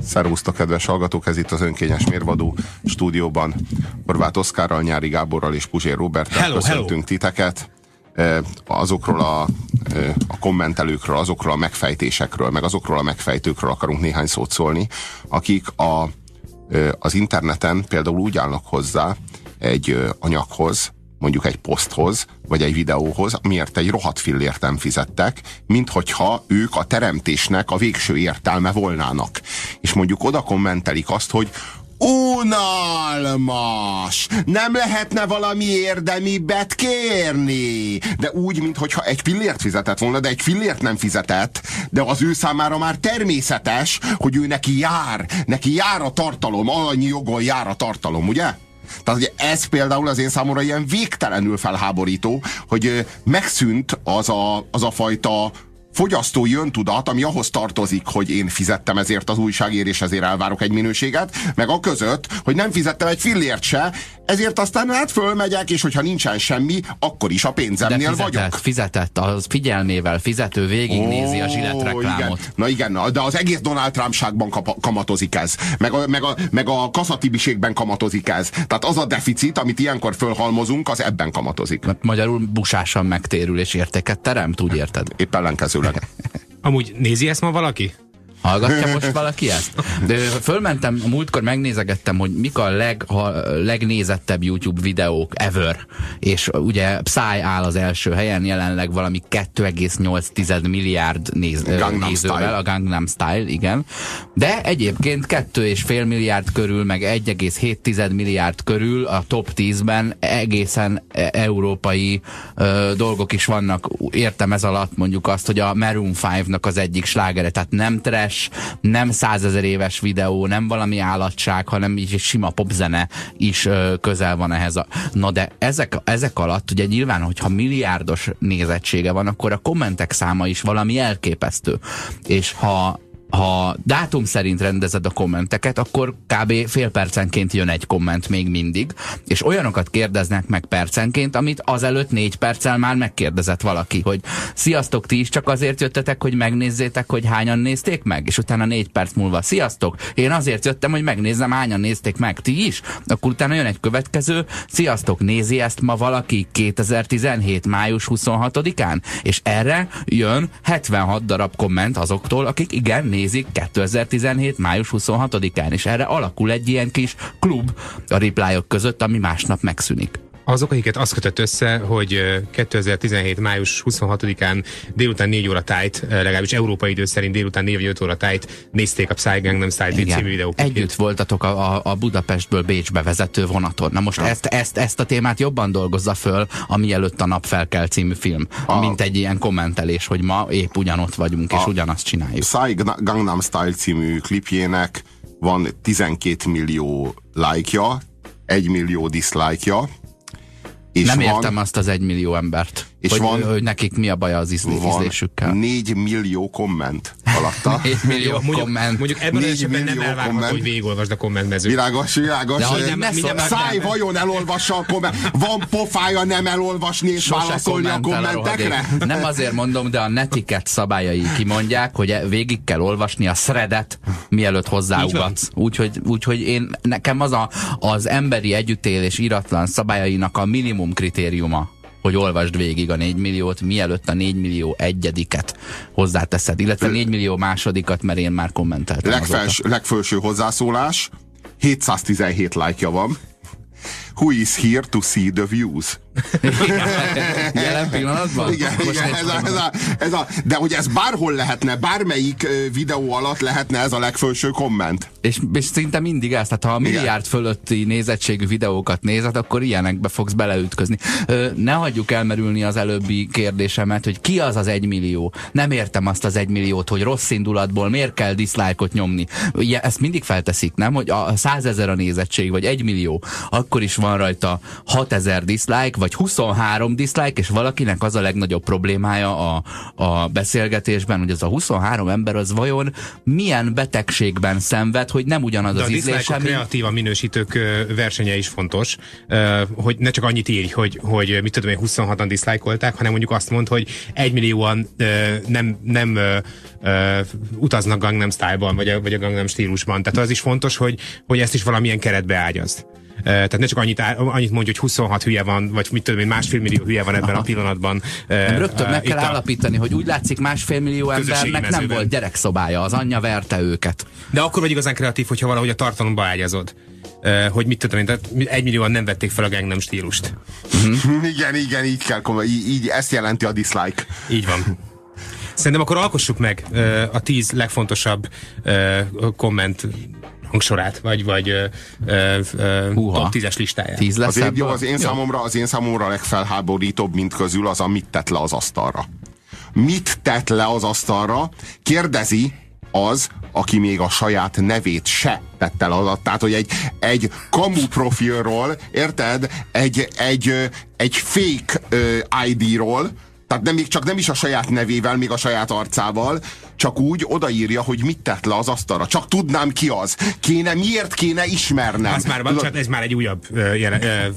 Szervusztok, kedves hallgatók! Ez itt az önkényes mérvadó stúdióban. Horváth Oszkárral, Nyári Gáborral és Puzsér Roberttel köszöntünk hello. titeket. Azokról a, a kommentelőkről, azokról a megfejtésekről, meg azokról a megfejtőkről akarunk néhány szót szólni, akik a, az interneten például úgy állnak hozzá egy anyaghoz, mondjuk egy poszthoz, vagy egy videóhoz, miért egy rohadt fillért nem fizettek, mint hogyha ők a teremtésnek a végső értelme volnának. És mondjuk oda kommentelik azt, hogy Unalmas! Nem lehetne valami érdemibbet kérni? De úgy, mintha egy fillért fizetett volna, de egy fillért nem fizetett, de az ő számára már természetes, hogy ő neki jár, neki jár a tartalom, annyi jogon jár a tartalom, ugye? Tehát ugye ez például az én számomra ilyen végtelenül felháborító, hogy megszűnt az a, az a fajta fogyasztói öntudat, ami ahhoz tartozik, hogy én fizettem ezért az újságért, és ezért elvárok egy minőséget, meg a között, hogy nem fizettem egy fillért se, ezért aztán hát fölmegyek, és hogyha nincsen semmi, akkor is a pénzemnél De fizetett, vagyok. Fizetett, az figyelmével fizető végignézi oh, a reklámot. Igen. Na igen, de az egész Donald Trumpságban kamatozik ez. Meg a, meg, a, meg a kaszatibiségben kamatozik ez. Tehát az a deficit, amit ilyenkor fölhalmozunk, az ebben kamatozik. Mert magyarul busásan megtérül és értéket teremt, úgy érted? Épp ellenkezőleg. Amúgy nézi ezt ma valaki? Hallgatja most valaki ezt? De fölmentem, a múltkor megnézegettem, hogy mik a leg, a legnézettebb YouTube videók ever. És ugye Psy áll az első helyen, jelenleg valami 2,8 milliárd néz, Gangnam nézővel, Style. a Gangnam Style, igen. De egyébként 2,5 milliárd körül, meg 1,7 milliárd körül a top 10-ben egészen e, európai ö, dolgok is vannak. Értem ez alatt mondjuk azt, hogy a Maroon 5-nak az egyik slágere, tehát nem trash, éves, nem százezer éves videó, nem valami állatság, hanem így egy sima popzene is közel van ehhez. A... Na de ezek, ezek alatt ugye nyilván, hogyha milliárdos nézettsége van, akkor a kommentek száma is valami elképesztő. És ha ha dátum szerint rendezed a kommenteket, akkor kb. fél percenként jön egy komment még mindig, és olyanokat kérdeznek meg percenként, amit azelőtt négy perccel már megkérdezett valaki, hogy sziasztok, ti is csak azért jöttetek, hogy megnézzétek, hogy hányan nézték meg, és utána négy perc múlva sziasztok, én azért jöttem, hogy megnézzem, hányan nézték meg, ti is, akkor utána jön egy következő, sziasztok, nézi ezt ma valaki 2017. május 26-án, és erre jön 76 darab komment azoktól, akik igen, nézik 2017. május 26-án, és erre alakul egy ilyen kis klub a replyok között, ami másnap megszűnik azok, akiket azt kötött össze, hogy 2017. május 26-án délután 4 óra tájt, legalábbis európai idő szerint délután 4 vagy 5 óra tájt nézték a Psy Gangnam Style című videók. Együtt voltatok a, a, a Budapestből Bécsbe vezető vonaton. Na most ezt, ezt, ezt a témát jobban dolgozza föl, ami előtt a nap felkel című film, a, mint egy ilyen kommentelés, hogy ma épp ugyanott vagyunk, és ugyanazt csináljuk. Psy Gangnam Style című klipjének van 12 millió lájkja, 1 millió diszlájkja, és nem van, értem azt az egymillió embert. És hogy, van, hogy nekik mi a baj az ízlé, van ízlésükkel. 4 millió komment alatta. 4 millió mondjuk, komment. Mondjuk ebben az esetben nem elvárható, hogy végigolvasd a kommentmezőt. Világos, világos. De hogy nem, minden száj vajon elolvassa a komment. Van pofája nem elolvasni és Sose válaszolni a kommentekre? A nem azért mondom, de a netiket szabályai kimondják, hogy végig kell olvasni a threadet, mielőtt hozzáugatsz. Úgyhogy úgy, hogy én, nekem az a, az emberi együttélés iratlan szabályainak a minimum kritériuma hogy olvasd végig a 4 milliót, mielőtt a 4 millió egyediket hozzáteszed, illetve 4 millió másodikat, mert én már kommenteltem. Legfels, legfelső hozzászólás, 717 like-ja van. Who is here to see the views? Jelen pillanatban? Igen, igen ez, a, ez, a, ez a, de hogy ez bárhol lehetne, bármelyik videó alatt lehetne ez a legfelső komment. És, és szinte mindig ez, tehát ha a milliárd igen. fölötti nézettségű videókat nézed, akkor ilyenekbe fogsz beleütközni. Ö, ne hagyjuk elmerülni az előbbi kérdésemet, hogy ki az az egymillió. Nem értem azt az egymilliót, hogy rossz indulatból miért kell diszlájkot nyomni. Ugye ezt mindig felteszik, nem? Hogy a százezer a nézettség, vagy egymillió, akkor is van rajta 6000 dislike, vagy 23 dislike, és valakinek az a legnagyobb problémája a, a beszélgetésben, hogy az a 23 ember az vajon milyen betegségben szenved, hogy nem ugyanaz De az a ízlése, a kreatíva minősítők versenye is fontos, hogy ne csak annyit írj, hogy, hogy mit tudom én, 26-an diszlájkolták, hanem mondjuk azt mond, hogy egymillióan nem, nem utaznak Gangnam Style-ban, vagy a, vagy a Gangnam stílusban. Tehát az is fontos, hogy, hogy ezt is valamilyen keretbe ágyazd. Tehát ne csak annyit, annyit mondja, hogy 26 hülye van, vagy mit tudom én, másfél millió hülye van ebben Aha. a pillanatban. Nem, rögtön meg kell állapítani, hogy úgy látszik másfél millió embernek nem volt gyerekszobája, az anyja verte őket. De akkor vagy igazán kreatív, hogyha valahogy a tartalomba ágyazod. hogy mit tudom én, tehát egymillióan nem vették fel a Gangnam stílust. Uh-huh. igen, igen, így kell, így, így ezt jelenti a dislike. Így van. Szerintem akkor alkossuk meg uh, a tíz legfontosabb uh, komment hangsorát, vagy, vagy uh, uh, top 10-es listáját. Tíz lesz az, én, jó, az, én számomra, az én számomra legfelháborítóbb, mint közül az a mit tett le az asztalra. Mit tett le az asztalra? Kérdezi az, aki még a saját nevét se tette le az Tehát, hogy egy, egy kamu profilról, érted? Egy, egy, egy fake ID-ról, tehát nem, még csak nem is a saját nevével, még a saját arcával, csak úgy odaírja, hogy mit tett le az asztalra. Csak tudnám ki az. Kéne, miért kéne ismernem. Ez már, Tudod, ez már egy újabb jele, uh,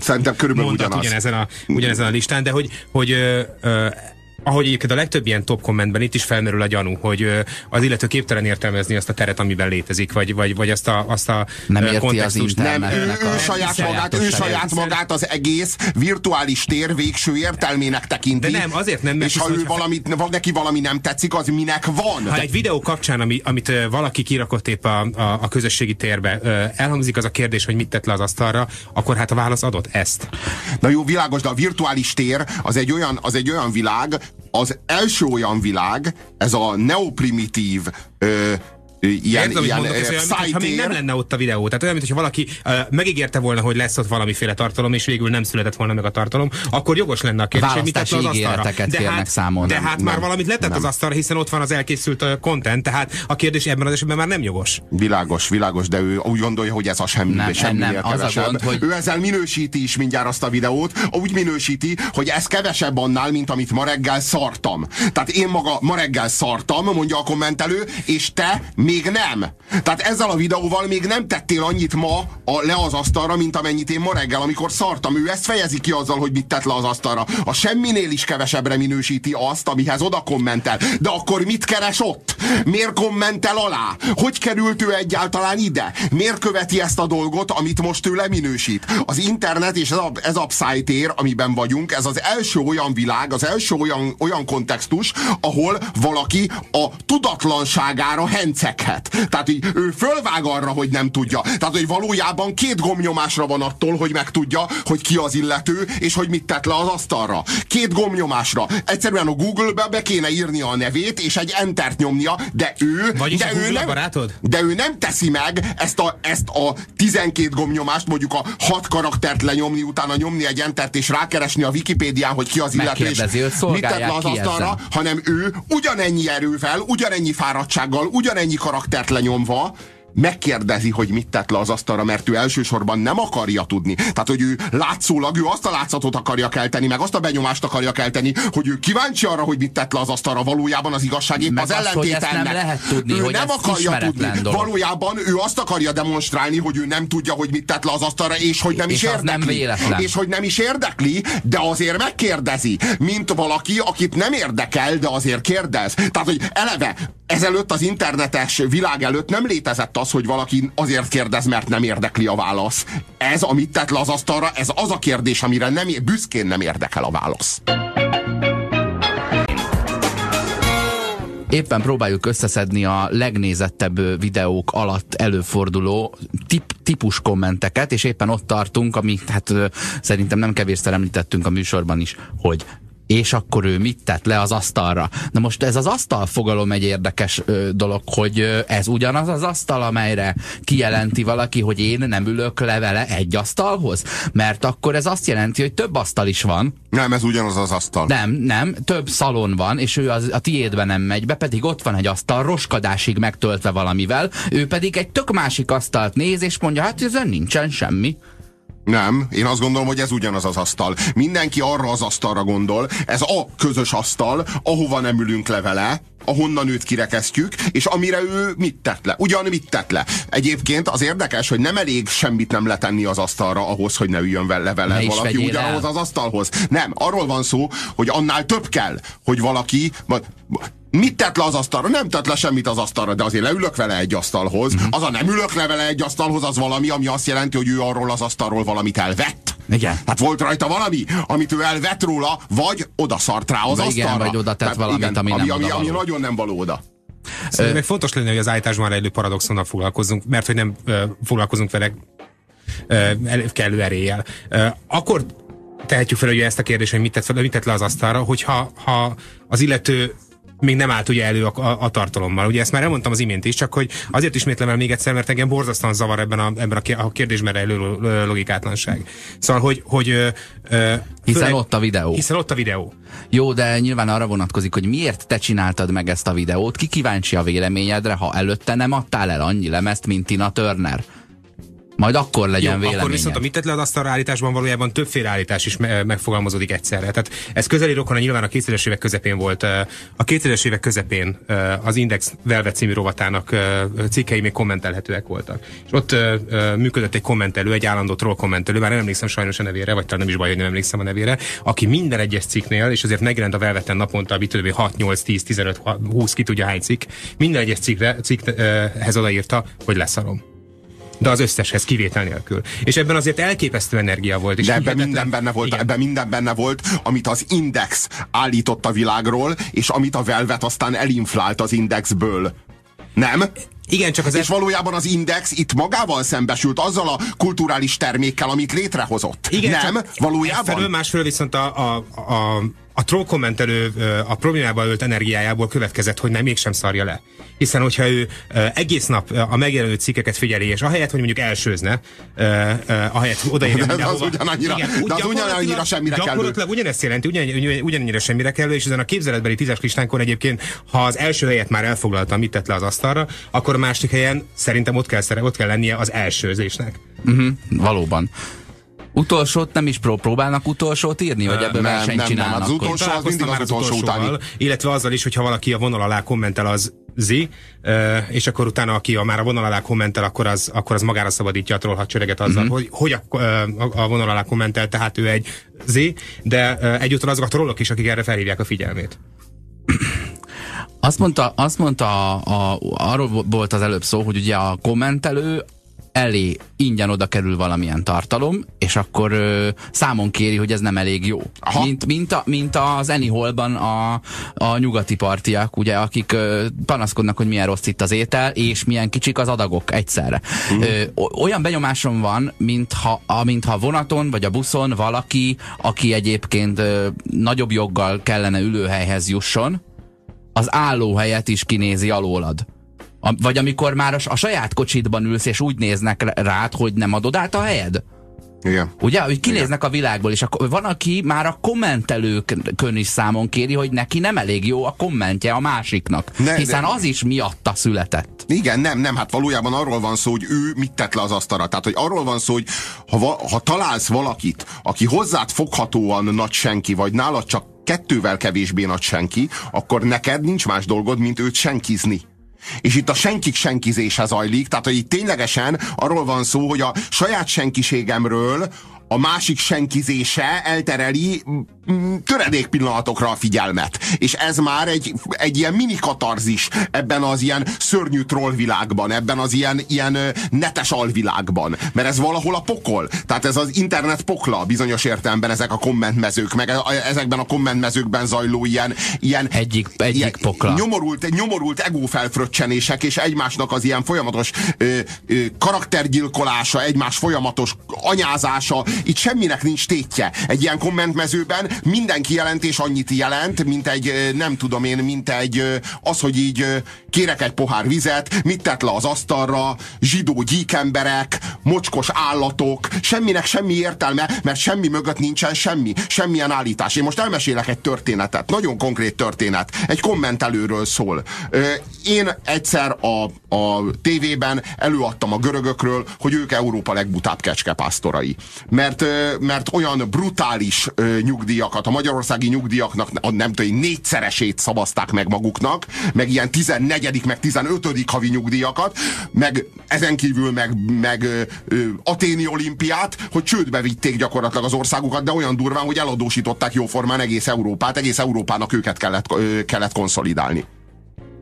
Szerintem körülbelül ugyanaz. Ugyanezen a, ugyanezen a listán, de hogy, hogy uh, uh, ahogy egyébként a legtöbb ilyen top kommentben itt is felmerül a gyanú, hogy az illető képtelen értelmezni azt a teret, amiben létezik, vagy, vagy, vagy azt a, azt a nem érti az nem, ő, ő, a saját magát, ő saját magát az egész virtuális tér végső értelmének tekinti. De nem, azért nem. És ha ő valamit, van neki valami nem tetszik, az minek van? Ha egy videó kapcsán, ami, amit valaki kirakott épp a, a, a közösségi térbe, elhangzik az a kérdés, hogy mit tett le az asztalra, akkor hát a válasz adott ezt. Na jó, világos, de a virtuális tér az egy olyan, az egy olyan világ, az első olyan világ, ez a neoprimitív ilyen, Értem, ilyen mondod, ez olyan, mint, ha még nem lenne ott a videó. Tehát olyan, mintha valaki uh, megígérte volna, hogy lesz ott valamiféle tartalom, és végül nem született volna meg a tartalom, akkor jogos lenne a kérdés, hogy mit tett az asztalra. De hát, számon, de nem, hát nem, már valamit letett nem. az asztalra, hiszen ott van az elkészült uh, content, tehát a kérdés ebben az esetben már nem jogos. Világos, világos, de ő úgy gondolja, hogy ez a semmi, nem, semmi nem, az a gond, hogy... Ő ezzel minősíti is mindjárt azt a videót, úgy minősíti, hogy ez kevesebb annál, mint amit ma reggel szartam. Tehát én maga ma reggel szartam, mondja a kommentelő, és te még nem. Tehát ezzel a videóval még nem tettél annyit ma a, le az asztalra, mint amennyit én ma reggel, amikor szartam. Ő ezt fejezi ki azzal, hogy mit tett le az asztalra. A semminél is kevesebbre minősíti azt, amihez oda kommentel. De akkor mit keres ott? Miért kommentel alá? Hogy került ő egyáltalán ide? Miért követi ezt a dolgot, amit most ő leminősít? Az internet és ez a, ez a pszájtér, amiben vagyunk, ez az első olyan világ, az első olyan, olyan kontextus, ahol valaki a tudatlanságára henceghet. Tehát így ő fölvág arra, hogy nem tudja. Tehát, hogy valójában két gomnyomásra van attól, hogy megtudja, hogy ki az illető, és hogy mit tett le az asztalra. Két gomnyomásra. Egyszerűen a Google-be be kéne írnia a nevét, és egy entert nyomnia, de ő... Vagyis de ő nem, barátod? De ő nem teszi meg ezt a, ezt a 12 gomnyomást, mondjuk a hat karaktert lenyomni, utána nyomni egy entert, és rákeresni a Wikipédián, hogy ki az illető, és mit tett le az asztalra, hanem ő ugyanennyi erővel, ugyanennyi fáradtsággal, ugyanennyi karaktert lenyomva, megkérdezi, hogy mit tett le az asztalra, mert ő elsősorban nem akarja tudni. Tehát, hogy ő látszólag, ő azt a látszatot akarja kelteni, meg azt a benyomást akarja kelteni, hogy ő kíváncsi arra, hogy mit tett le az asztalra. Valójában az igazság épp az ellentételnek. Nem lehet tudni, ő hogy nem akarja tudni. Dolog. Valójában ő azt akarja demonstrálni, hogy ő nem tudja, hogy mit tett le az asztalra, és hogy nem és is érdekli. Nem és hogy nem is érdekli, de azért megkérdezi, mint valaki, akit nem érdekel, de azért kérdez. Tehát, hogy eleve ezelőtt az internetes világ előtt nem létezett az, hogy valaki azért kérdez, mert nem érdekli a válasz. Ez, amit tett le az asztalra, ez az a kérdés, amire nem, büszkén nem érdekel a válasz. éppen próbáljuk összeszedni a legnézettebb videók alatt előforduló tip, típus kommenteket, és éppen ott tartunk, amit hát szerintem nem kevésszer említettünk a műsorban is, hogy és akkor ő mit tett le az asztalra. Na most ez az asztal fogalom egy érdekes ö, dolog, hogy ö, ez ugyanaz az asztal, amelyre kijelenti valaki, hogy én nem ülök le vele egy asztalhoz, mert akkor ez azt jelenti, hogy több asztal is van. Nem, ez ugyanaz az asztal. Nem, nem, több szalon van, és ő az, a tiédbe nem megy be, pedig ott van egy asztal roskadásig megtöltve valamivel, ő pedig egy tök másik asztalt néz, és mondja, hát ezen nincsen semmi. Nem, én azt gondolom, hogy ez ugyanaz az asztal. Mindenki arra az asztalra gondol, ez a közös asztal, ahova nem ülünk le vele, ahonnan őt kirekesztjük, és amire ő mit tett le. Ugyan mit tett le. Egyébként az érdekes, hogy nem elég semmit nem letenni az asztalra ahhoz, hogy ne üljön vele, vele Ne valaki ugyanahoz az asztalhoz. Nem, arról van szó, hogy annál több kell, hogy valaki Mit tett le az asztalra? Nem tett le semmit az asztalra, de azért leülök vele egy asztalhoz. Mhm. Az a nem ülök le vele egy asztalhoz, az valami, ami azt jelenti, hogy ő arról az asztalról valamit elvett. Igen. Hát volt rajta valami, amit ő elvett róla, vagy oda szart rá az igen, asztalra. vagy oda tett valamit, ami nem ami, ami, ami odavaló. nagyon nem való oda. Szerintem még fontos lenne, hogy az állításban rejlő paradoxonnal foglalkozzunk, mert hogy nem ö, foglalkozunk vele ö, el- kellő eréllyel. Ö, akkor tehetjük fel ugye ezt a kérdést, hogy mit tett, fel, mit tett le az asztalra, hogyha ha az illető még nem állt ugye elő a, a, a tartalommal. Ugye ezt már elmondtam az imént is, csak hogy azért ismétlem el még egyszer, mert engem borzasztóan zavar ebben a, ebben a, ké- a kérdésben rejlő lo- lo- logikátlanság. Szóval, hogy, hogy ö, ö, Hiszen főleg- ott a videó. Hiszen ott a videó. Jó, de nyilván arra vonatkozik, hogy miért te csináltad meg ezt a videót, ki kíváncsi a véleményedre, ha előtte nem adtál el annyi lemezt, mint Tina Turner. Majd akkor legyen Jó, véleményed. akkor viszont a mit tett le az asztalra állításban valójában többféle állítás is me- megfogalmazódik egyszerre. Tehát ez közeli rokona nyilván a 2000-es évek közepén volt. ö, A 2000-es évek közepén ö, az Index Velvet című rovatának ö, cikkei még kommentelhetőek voltak. És ott működött egy kommentelő, egy állandó troll kommentelő, már nem emlékszem sajnos a nevére, vagy talán nem is baj, hogy nem emlékszem a nevére, aki minden egyes cikknél, és azért megjelent a Velveten naponta, mit tudom, én, 6, 8, 10, 15, 20, ki tudja hány cikk, minden egyes cikkre, cikkhez odaírta, hogy leszarom de az összeshez kivétel nélkül. És ebben azért elképesztő energia volt. És De ebben minden benne volt, Igen. ebben minden benne volt, amit az Index állított a világról, és amit a Velvet aztán elinflált az Indexből. Nem? Igen, csak az És valójában az Index itt magával szembesült azzal a kulturális termékkel, amit létrehozott. Igen, nem? Valójában? Egyfelől, másfelől viszont a, a, a, a troll kommentelő ö, a problémába ölt energiájából következett, hogy nem mégsem szarja le. Hiszen, hogyha ő egész nap a megjelenő cikkeket figyeli, és ahelyett, hogy mondjuk elsőzne, ahelyett odaírja De az mindenhova. ugyanannyira- de az ugyanannyira semmire kellő. Gyakorlatilag ugyanezt jelenti, ugyan, ugyan, ugyanannyira semmire kellő, és ezen a képzeletbeli tízes listánkon egyébként, ha az első helyet már elfoglalta, mit tett le az asztalra, akkor a másik helyen szerintem ott kell, szere- ott kell lennie az elsőzésnek. Valóban. Utolsót nem is pró- próbálnak utolsót írni, vagy ebből nem, versenyt nem, nem, csinálnak? az hogy- utolsó- az mindig az az utolsó utáni. illetve azzal is, hogyha valaki a vonal alá kommentel, az Z, ö, és akkor utána, aki a, már a vonal alá kommentel, akkor az, akkor az magára szabadítja a troll hadsereget azzal, Mhm. hogy, hogy a, a, vonal alá kommentel, tehát ő egy Z, de egyúttal azok a trollok is, akik erre felhívják a figyelmét. Azt mondta, azt mondta a, a, arról volt az előbb szó, hogy ugye a kommentelő elé ingyen oda kerül valamilyen tartalom, és akkor ö, számon kéri, hogy ez nem elég jó. Aha. Mint, mint, a, mint az Anyhole-ban a, a nyugati partiak, ugye, akik ö, panaszkodnak, hogy milyen rossz itt az étel, és milyen kicsik az adagok egyszerre. Mhm. Ö, olyan benyomásom van, mintha, a, mintha vonaton vagy a buszon valaki, aki egyébként ö, nagyobb joggal kellene ülőhelyhez jusson, az állóhelyet is kinézi alólad. A, vagy amikor már a, a saját kocsidban ülsz, és úgy néznek rád, hogy nem adod át a helyed? Igen. Ugye, hogy kinéznek a világból, és akkor van, aki már a kommentelőkön is számon kéri, hogy neki nem elég jó a kommentje a másiknak. Ne, hiszen de- az is miatta született. Igen, nem, nem, hát valójában arról van szó, hogy ő mit tett le az asztalra. Tehát, hogy arról van szó, hogy ha, ha találsz valakit, aki hozzád foghatóan nagy senki, vagy nálad csak kettővel kevésbé nagy senki, akkor neked nincs más dolgod, mint őt senkizni. És itt a senkik senkizése zajlik, tehát hogy itt ténylegesen arról van szó, hogy a saját senkiségemről a másik senkizése eltereli töredék pillanatokra a figyelmet. És ez már egy, egy ilyen mini katarzis ebben az ilyen szörnyű troll világban, ebben az ilyen, ilyen netes alvilágban. Mert ez valahol a pokol. Tehát ez az internet pokla bizonyos értelemben ezek a kommentmezők, meg ezekben a kommentmezőkben zajló ilyen, ilyen Egyik- egyik pokla. nyomorult, nyomorult egófelfröccsenések, és egymásnak az ilyen folyamatos ö, ö, karaktergyilkolása, egymás folyamatos anyázása, itt semminek nincs tétje. Egy ilyen kommentmezőben minden kijelentés annyit jelent, mint egy, nem tudom én, mint egy az, hogy így kérek egy pohár vizet, mit tett le az asztalra, zsidó gyíkemberek, mocskos állatok, semminek semmi értelme, mert semmi mögött nincsen semmi, semmilyen állítás. Én most elmesélek egy történetet, nagyon konkrét történet, egy kommentelőről szól. Én egyszer a, a tévében előadtam a görögökről, hogy ők Európa legbutább kecskepásztorai. Mert, mert olyan brutális nyugdíjakat, a magyarországi nyugdíjaknak a nem tudom, négyszeresét szavazták meg maguknak, meg ilyen 14. meg 15. havi nyugdíjakat, meg ezen kívül meg, meg ö, aténi olimpiát, hogy csődbe vitték gyakorlatilag az országukat, de olyan durván, hogy eladósították jóformán egész Európát, egész Európának őket kellett, ö, kellett konszolidálni.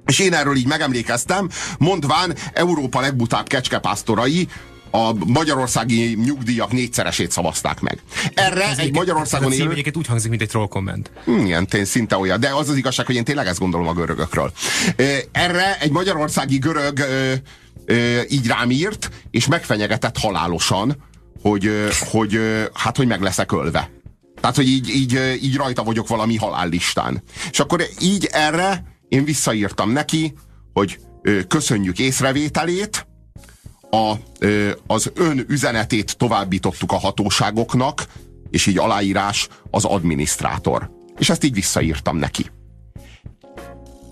És én erről így megemlékeztem, mondván Európa legbutább kecskepásztorai, a magyarországi nyugdíjak négyszeresét szavazták meg. Erre ez egy Magyarországon élő... Egyébként úgy hangzik, mint egy troll komment. Igen, tény, szinte olyan. De az az igazság, hogy én tényleg ezt gondolom a görögökről. Erre egy magyarországi görög így rám írt, és megfenyegetett halálosan, hogy, hogy hát, hogy meg leszek ölve. Tehát, hogy így, így, így rajta vagyok valami halállistán. És akkor így erre én visszaírtam neki, hogy köszönjük észrevételét, a, az ön üzenetét továbbítottuk a hatóságoknak, és így aláírás az adminisztrátor. És ezt így visszaírtam neki.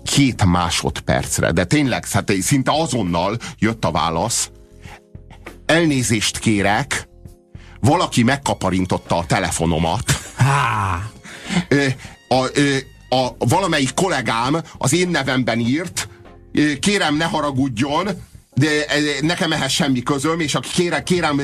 Két másodpercre, de tényleg hát szinte azonnal jött a válasz. Elnézést kérek, valaki megkaparintotta a telefonomat. Há. A, a, a, valamelyik kollégám az én nevemben írt, kérem ne haragudjon, de nekem ehhez semmi közöm, és aki kérem, kérem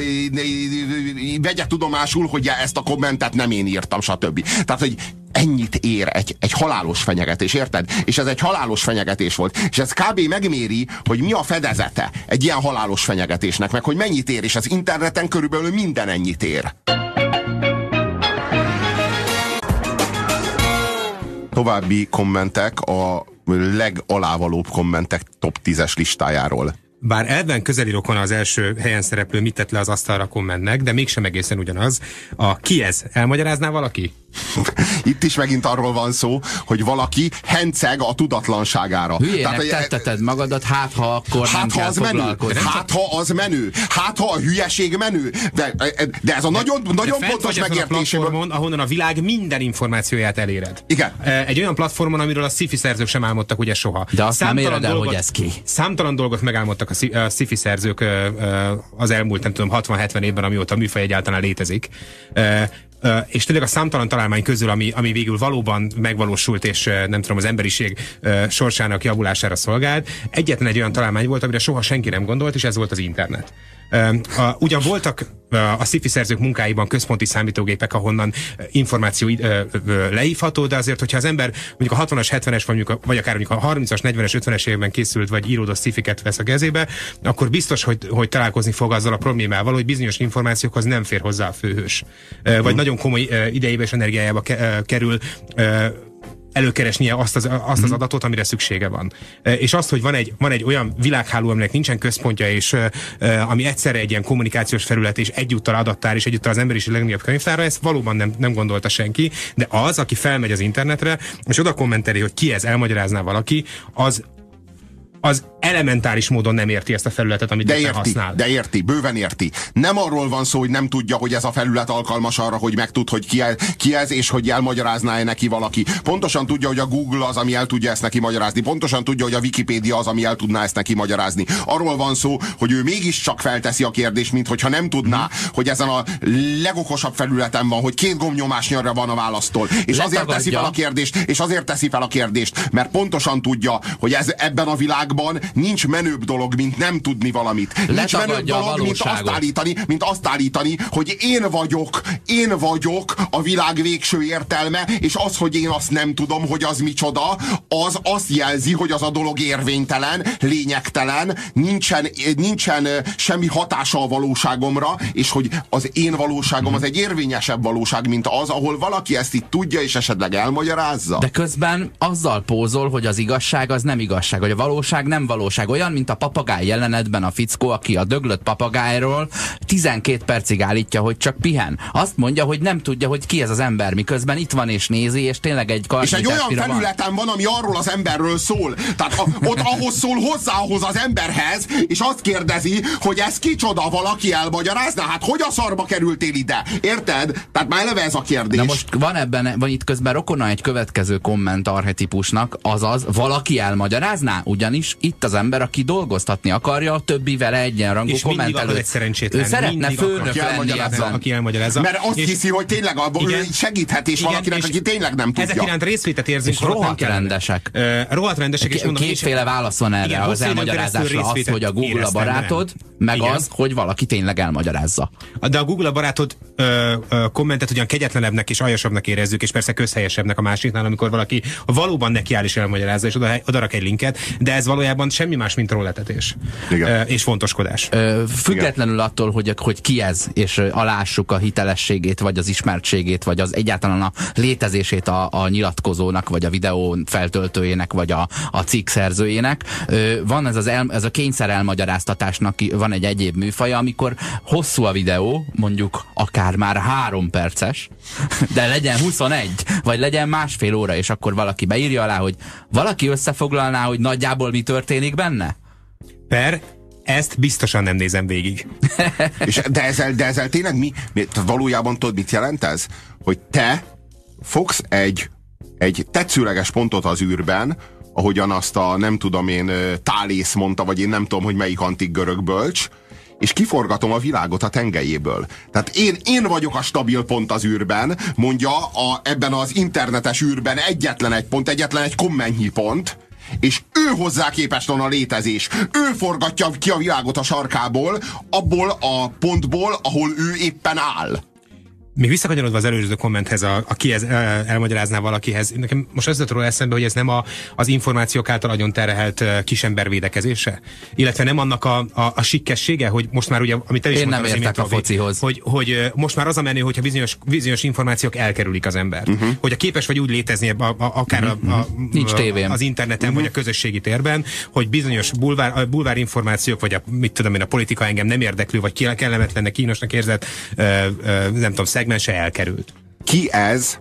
vegye tudomásul, hogy ezt a kommentet nem én írtam, stb. Tehát, hogy ennyit ér egy, egy halálos fenyegetés, érted? És ez egy halálos fenyegetés volt. És ez kb. megméri, hogy mi a fedezete egy ilyen halálos fenyegetésnek, meg hogy mennyit ér, és az interneten körülbelül minden ennyit ér. További kommentek a legalávalóbb kommentek top 10-es listájáról. Bár elven közeli rokon az első helyen szereplő mit tett le az asztalra kommentnek, de mégsem egészen ugyanaz. A ki ez? Elmagyarázná valaki? Itt is megint arról van szó, hogy valaki henceg a tudatlanságára. Hülyének Tehát, hogy, tetteted magadat, hát ha akkor hát, nem ha kell az menő. Hát ha az menő. Hát ha a hülyeség menő. De, de ez a nagyon, nagyon de pontos megértéséből. platformon, ahonnan a világ minden információját eléred. Igen. Egy olyan platformon, amiről a sci szerzők sem álmodtak ugye soha. De azt számtalan nem éred el, dolgot, hogy ez ki. Számtalan dolgot megálmodtak a sci szerzők az elmúlt, nem tudom, 60-70 évben, amióta a műfaj egyáltalán létezik és tényleg a számtalan találmány közül, ami, ami végül valóban megvalósult, és nem tudom, az emberiség sorsának javulására szolgált, egyetlen egy olyan találmány volt, amire soha senki nem gondolt, és ez volt az internet. Uh, ugyan voltak a sci szerzők munkáiban központi számítógépek, ahonnan információ leívható, de azért, hogyha az ember mondjuk a 60-as, 70-es, vagy, vagy akár mondjuk a 30-as, 40-es, 50-es években készült, vagy íródó sci vesz a kezébe, akkor biztos, hogy, hogy találkozni fog azzal a problémával, hogy bizonyos információkhoz nem fér hozzá a főhős. Vagy nagyon komoly idejébe és energiájába kerül előkeresnie azt az, azt az mhm. adatot, amire szüksége van. És azt, hogy van egy, van egy olyan világháló, aminek nincsen központja, és ami egyszerre egy ilyen kommunikációs felület, és egyúttal adattár, és egyúttal az emberiség legnagyobb könyvtára, ezt valóban nem, nem gondolta senki, de az, aki felmegy az internetre, és oda kommenteli, hogy ki ez, elmagyarázná valaki, az az elementáris módon nem érti ezt a felületet, amit de érti, használ. De érti, bőven érti. Nem arról van szó, hogy nem tudja, hogy ez a felület alkalmas arra, hogy megtud, hogy ki, el, ki ez, és hogy elmagyarázná-e neki valaki. Pontosan tudja, hogy a Google az, ami el tudja ezt neki magyarázni. Pontosan tudja, hogy a Wikipedia az, ami el tudná ezt neki magyarázni. Arról van szó, hogy ő mégiscsak felteszi a kérdést, mint hogyha nem tudná, hmm. hogy ezen a legokosabb felületen van, hogy két gombnyomásnyarra van a választól. És Letagadja. azért teszi fel a kérdést, és azért teszi fel a kérdést, mert pontosan tudja, hogy ez ebben a világban nincs menőbb dolog, mint nem tudni valamit. Nincs menőbb dolog, mint azt, állítani, mint azt állítani, hogy én vagyok, én vagyok a világ végső értelme, és az, hogy én azt nem tudom, hogy az micsoda, az azt jelzi, hogy az a dolog érvénytelen, lényegtelen, nincsen, nincsen semmi hatása a valóságomra, és hogy az én valóságom az egy érvényesebb valóság, mint az, ahol valaki ezt itt tudja, és esetleg elmagyarázza. De közben azzal pózol, hogy az igazság az nem igazság, hogy a valóság valóság, nem valóság. Olyan, mint a papagáj jelenetben a fickó, aki a döglött papagájról 12 percig állítja, hogy csak pihen. Azt mondja, hogy nem tudja, hogy ki ez az ember, miközben itt van és nézi, és tényleg egy És egy olyan felületen van, ami arról az emberről szól. Tehát a, ott ahhoz szól hozzá ahhoz az emberhez, és azt kérdezi, hogy ez kicsoda, valaki elmagyarázna? Hát hogy a szarba kerültél ide? Érted? Tehát már eleve ez a kérdés. Na most van ebben, van itt közben rokona egy következő komment arhetipusnak, azaz valaki elmagyarázná, ugyanis itt az ember, aki dolgoztatni akarja, a többi vele egyenrangú És kommentelő. egy szerencsétlen. Ő szeretne főnök Aki lenni elmagyarázza. ebben. Aki elmagyarázza. Mert azt És- hiszi, hogy tényleg a, Igen. segíthet, és Igen, valakinek, és aki tényleg nem tudja. Ezek iránt részvétet érzünk, És rohadt rendesek. Ö, rohadt rendesek, és mondom, Kétféle válasz van erre Igen, az elmagyarázásra. Az, hogy a Google a barátod, meg Igen. az, hogy valaki tényleg elmagyarázza. De a Google a barátod ö, ö, kommentet ugyan kegyetlenebbnek és aljasabbnak érezzük, és persze közhelyesebbnek a másiknál, amikor valaki valóban nekiáll és elmagyarázza, és oda, oda rak egy linket, de ez valójában semmi más, mint rolletetés. Igen. És fontoskodás. Függetlenül attól, hogy, hogy ki ez, és alássuk a hitelességét, vagy az ismertségét, vagy az egyáltalán a létezését a, a nyilatkozónak, vagy a videó feltöltőjének, vagy a, a cikk szerzőjének. Van ez, az el, ez a kényszer elmagyaráztatásnak van egy egyéb műfaja, amikor hosszú a videó, mondjuk akár már három perces, de legyen 21, vagy legyen másfél óra, és akkor valaki beírja alá, hogy valaki összefoglalná, hogy nagyjából mi történik benne? Per, ezt biztosan nem nézem végig. És, de, ezzel, de ezzel tényleg mi, valójában tudod, mit jelent ez? Hogy te fogsz egy, egy tetszőleges pontot az űrben, ahogyan azt a nem tudom én Tálész mondta, vagy én nem tudom, hogy melyik antik görög bölcs, és kiforgatom a világot a tengelyéből. Tehát én, én vagyok a stabil pont az űrben, mondja a, ebben az internetes űrben egyetlen egy pont, egyetlen egy kommentnyi pont, és ő hozzá képest van a létezés. Ő forgatja ki a világot a sarkából, abból a pontból, ahol ő éppen áll. Még visszakanyarodva az előző kommenthez, a, aki ez el, elmagyarázná valakihez, nekem most az jutott eszembe, hogy ez nem a, az információk által nagyon terhelt ö, kisember védekezése, illetve nem annak a, a, a sikkessége, hogy most már ugye, amit te is Én mondtál nem értek a focihoz. Hogy, hogy ö, most már az a menő, hogyha bizonyos, bizonyos információk elkerülik az embert. Mhm. Uh-huh. Hogyha képes vagy úgy létezni a, a, akár uh-huh. a, a, Nincs a, tévém. az interneten, uh-huh. vagy a közösségi térben, hogy bizonyos bulvár, a bulvár információk, vagy a, mit tudom én, a politika engem nem érdeklő, vagy ki- kellemetlennek, kínosnak érzett, ö, ö, nem tudom, szegmense elkerült. Ki ez?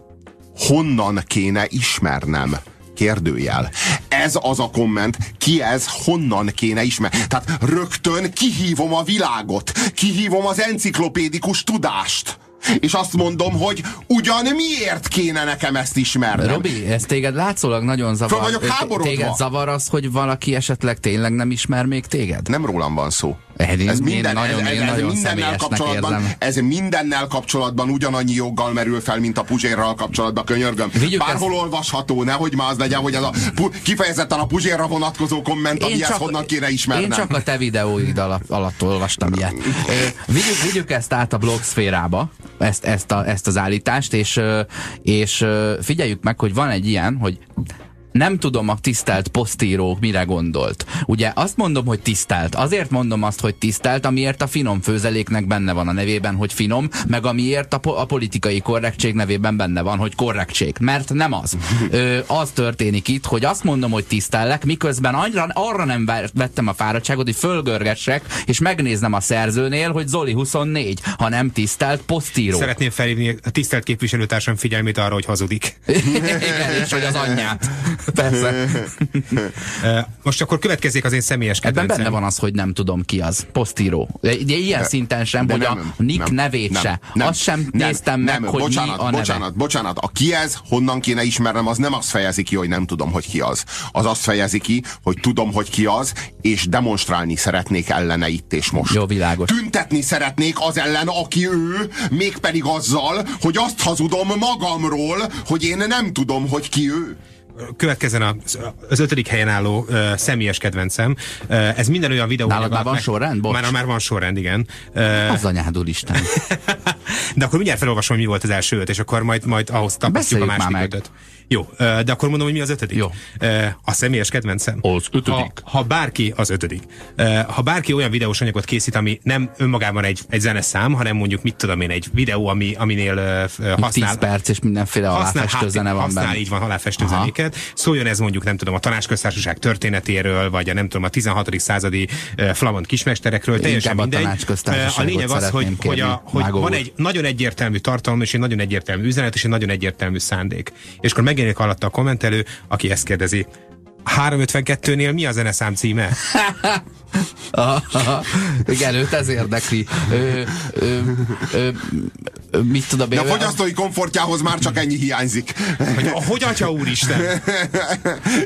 Honnan kéne ismernem? Kérdőjel. Ez az a komment, ki ez, honnan kéne ismerni. Tehát rögtön kihívom a világot, kihívom az enciklopédikus tudást. És azt mondom, hogy ugyan miért kéne nekem ezt ismernem? Robi, ez téged látszólag nagyon zavar. Föl vagyok háborodva. Téged zavar az, hogy valaki esetleg tényleg nem ismer még téged? Nem rólam van szó. Én- ez én minden, nagyon- ez, én ez, ez nagyon mindennel kapcsolatban, érzem. ez mindennel kapcsolatban ugyanannyi joggal merül fel, mint a Puzsérral kapcsolatban, könyörgöm. Vigyük Bárhol olvasható, nehogy már az legyen, hogy ez a kifejezetten a Puzsérra vonatkozó komment, ami ezt honnan kéne ismernem. én csak a te videóid alatt, alatt olvastam ilyet. Vigyük, vigyük ezt át a blogszférába, ezt, ezt, a, ezt az állítást, és, és figyeljük meg, hogy van egy ilyen, hogy nem tudom a tisztelt posztíró mire gondolt. Ugye azt mondom, hogy tisztelt. Azért mondom azt, hogy tisztelt, amiért a finom főzeléknek benne van a nevében, hogy finom, meg amiért a, po- a politikai korrektség nevében benne van, hogy korrektség. Mert nem az. Ö, az történik itt, hogy azt mondom, hogy tisztellek, miközben arra, arra nem vettem a fáradtságot, hogy fölgörgessek, és megnéznem a szerzőnél, hogy Zoli 24, ha nem tisztelt posztíró. Szeretném felhívni a tisztelt képviselőtársam figyelmét arra, hogy hazudik. Igen, és hogy az anyját. Persze. Most akkor következzék az én személyes Ebben kedvencem. benne van az, hogy nem tudom ki az. Posztíró. Ilyen De- szinten sem, de hogy nem, a nick nem, nevét nem, se. nem, Azt sem nem, néztem nem, meg, hogy bocsánat, mi a neve. bocsánat, bocsánat. A ki ez, honnan kéne ismernem, az nem azt fejezi ki, hogy nem tudom, hogy ki az. Az azt fejezi ki, hogy tudom, hogy ki az, és demonstrálni szeretnék ellene itt és most. Jó, világos. Tüntetni szeretnék az ellen, aki ő, mégpedig azzal, hogy azt hazudom magamról, hogy én nem tudom, hogy ki ő. Következzen az, az ötödik helyen álló uh, személyes kedvencem. Uh, ez minden olyan videó. Nálad már van alapján- sorrend? Bocs. Már, már van sorrend, igen. Uh, Az anyád úristen. De akkor mindjárt felolvasom, hogy mi volt az első öt, és akkor majd, majd ahhoz tapasztjuk a második ötöt. Jó, de akkor mondom, hogy mi az ötödik. Jó. A személyes kedvencem. Az ötödik. Ha, ha bárki, az ötödik. Ha bárki olyan videós anyagot készít, ami nem önmagában egy, egy zeneszám, hanem mondjuk mit tudom én, egy videó, ami, aminél használ... 10 perc és mindenféle aláfestő zene van használ, benne. így van, aláfestő zenéket. Szóljon ez mondjuk, nem tudom, a tanácsköztársaság történetéről, vagy a nem tudom, a 16. századi flamand kismesterekről, teljesen Inkább a mindegy. tanácsköztársaságot a lényeg az, hogy, szeretném hogy, a, kérni, hogy van egy nagyon egyértelmű tartalom, és egy nagyon egyértelmű üzenet, és egy nagyon egyértelmű szándék. És akkor megjelenik alatta a kommentelő, aki ezt kérdezi. 352-nél mi a zeneszám címe? Aha. Igen, őt ez érdekli. Ö, ö, ö, ö, mit tudom De én? a fogyasztói komfortjához már csak ennyi hiányzik. Hogy, hogy atya úristen?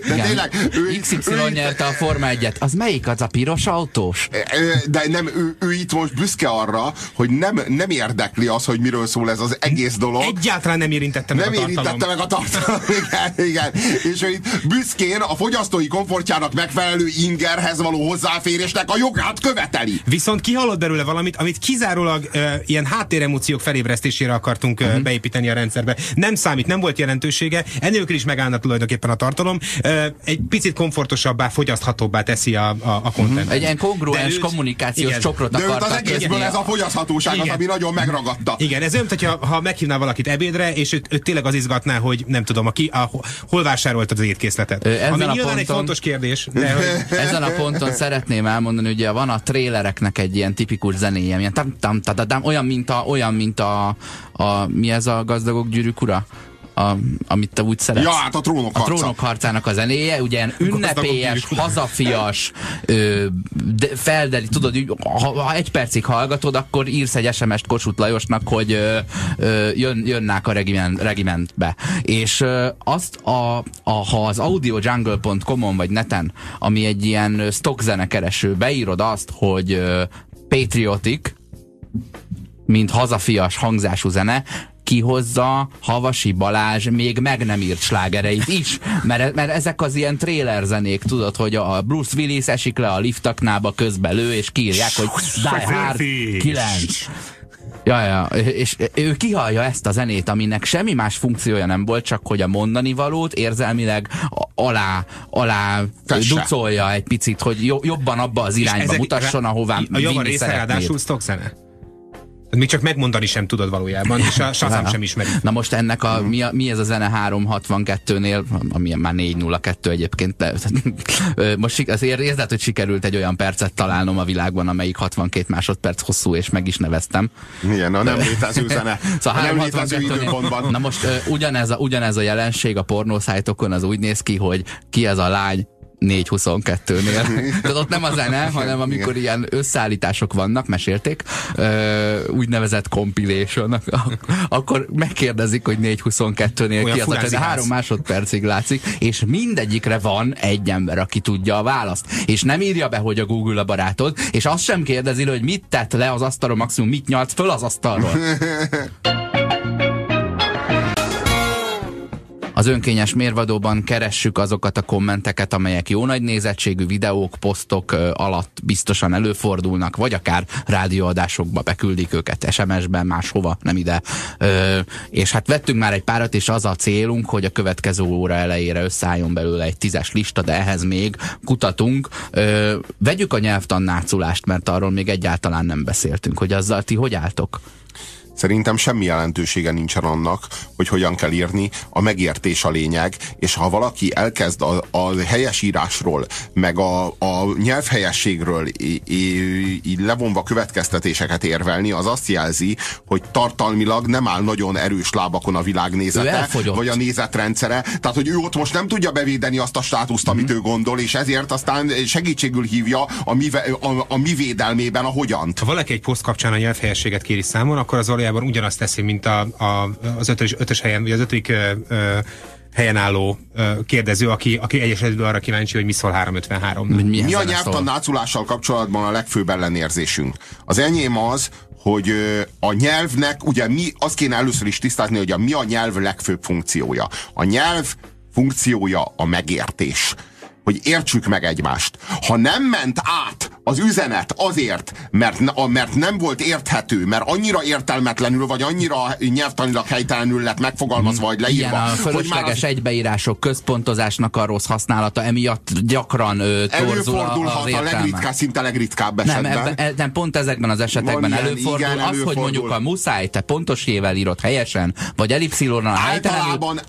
De tényleg, ő, XY ő, nyerte a Forma 1-et. Az melyik az a piros autós? de nem, ő, ő itt most büszke arra, hogy nem, nem érdekli az, hogy miről szól ez az egész dolog. Egyáltalán nem érintette meg nem a tartalom. érintette meg a tartalom. Igen, igen. És ő itt büszkén a fogyasztói komfortjának megfelelő ingerhez való hozzáférésnek a jogát követeli. Viszont kihallott belőle valamit, amit kizárólag uh, ilyen háttéremóciók felébresztésére akartunk uh, beépíteni a rendszerbe. Nem számít, nem volt jelentősége, ennélkül is megállna tulajdonképpen a tartalom. Uh, egy picit komfortosabbá, fogyaszthatóbbá teszi a, a, a content. Egy ilyen De kongruens őt- kommunikációs igen. csokrot De őt az akartak egészből ez a fogyaszthatóság az, Igen. ami nagyon megragadta. Igen, ez olyan, hogyha ha meghívnál valakit ebédre, és őt, őt tényleg az izgatná, hogy nem tudom, a ki, a, hol vásároltad az étkészletet. Ö, ezen Ami a nyilván egy ponton- fontos kérdés, de hogy Ezen a ponton szeretném elmondani, hogy ugye van a trélereknek egy ilyen tipikus zenéje, ilyen tam tam ta da dam, olyan, mint a, olyan, mint a, a, mi ez a gazdagok gyűrűk ura? A, amit te úgy szeretsz. Ja, hát a trónok a harca. trónok harcának a zenéje, ugye ünnepélyes, hazafias, ö, de, feldeli, tudod, ha, ha egy percig hallgatod, akkor írsz egy SMS-t Kossuth Lajosnak, hogy ö, ö, jön, jönnák a regiment, regimentbe. És ö, azt, a, a, ha az audiojungle.com-on vagy neten, ami egy ilyen stock zenekereső, beírod azt, hogy ö, patriotic, mint hazafias hangzású zene, kihozza Havasi Balázs még meg nem írt slágereit is, mert, mert ezek az ilyen trailer zenék, tudod, hogy a Bruce Willis esik le a liftaknába közben lő, és kiírják, hogy Die Hard 9. Ja, ja, és ő kihallja ezt a zenét, aminek semmi más funkciója nem volt, csak hogy a mondani valót érzelmileg alá, alá Fesse. ducolja egy picit, hogy jo- jobban abba az irányba mutasson, ahová a java része ráadásul stock zene. Még csak megmondani sem tudod valójában, és a Shazam sem ismeri. Na most ennek a, mi, a, mi ez a zene 362-nél, ami már 402 egyébként, de, most azért érzed, hogy sikerült egy olyan percet találnom a világban, amelyik 62 másodperc hosszú, és meg is neveztem. Igen, a nem létező zene. Szóval a nem létező 362-nél időpontban. Na most ugyanez a, ugyanez a jelenség a pornószájtokon az úgy néz ki, hogy ki ez a lány, 422-nél. Tehát ott nem a zene, hanem amikor ilyen összeállítások vannak, mesélték, úgynevezett compilation, ak- akkor megkérdezik, hogy 422-nél Olyan ki az a zihálsz. három másodpercig látszik, és mindegyikre van egy ember, aki tudja a választ. És nem írja be, hogy a Google a barátod, és azt sem kérdezi, hogy mit tett le az asztalon, maximum mit nyalt föl az asztalról. Az önkényes mérvadóban keressük azokat a kommenteket, amelyek jó nagy nézettségű videók, posztok alatt biztosan előfordulnak, vagy akár rádióadásokba beküldik őket SMS-ben, máshova, nem ide. Ö, és hát vettünk már egy párat, és az a célunk, hogy a következő óra elejére összeálljon belőle egy tízes lista, de ehhez még kutatunk. Ö, vegyük a nyelvtannáculást, mert arról még egyáltalán nem beszéltünk, hogy azzal ti hogy álltok? Szerintem semmi jelentősége nincsen annak, hogy hogyan kell írni, a megértés a lényeg, és ha valaki elkezd a, a helyesírásról, meg a, a nyelvhelyességről í- levonva következtetéseket érvelni, az azt jelzi, hogy tartalmilag nem áll nagyon erős lábakon a világnézete, vagy a nézetrendszere, tehát hogy ő ott most nem tudja bevédeni azt a státuszt, amit ő gondol, és ezért aztán segítségül hívja a mi, a, a mi védelmében a hogyant. Ha valaki egy poszt kapcsán a nyelvhelyességet kéri számon, akkor az valójában ugyanazt teszi, mint a, a, az ötös, ötös helyen, vagy az ötödik ö, ö, helyen álló ö, kérdező, aki, aki egyes esetben arra kíváncsi, hogy mi szól 353 Hogy Mi a zene szól? nyelvtanáculással kapcsolatban a legfőbb ellenérzésünk? Az enyém az, hogy a nyelvnek, ugye mi, azt kéne először is tisztázni, hogy a mi a nyelv legfőbb funkciója. A nyelv funkciója a megértés. Hogy értsük meg egymást. Ha nem ment át az üzenet azért, mert, mert nem volt érthető, mert annyira értelmetlenül, vagy annyira nyelvtanilag helytelenül lett megfogalmazva, vagy leírva. Igen, a fölösleges az... egybeírások, központozásnak a rossz használata emiatt gyakran ö, Előfordulhat a, a legritkább, szinte legritkább esetben. Nem, ebben, nem, pont ezekben az esetekben ilyen, előfordul. Igen, az, előfordul. hogy mondjuk a muszáj, te pontos jével írod helyesen, vagy ellipszilonnal helytelenül, általában,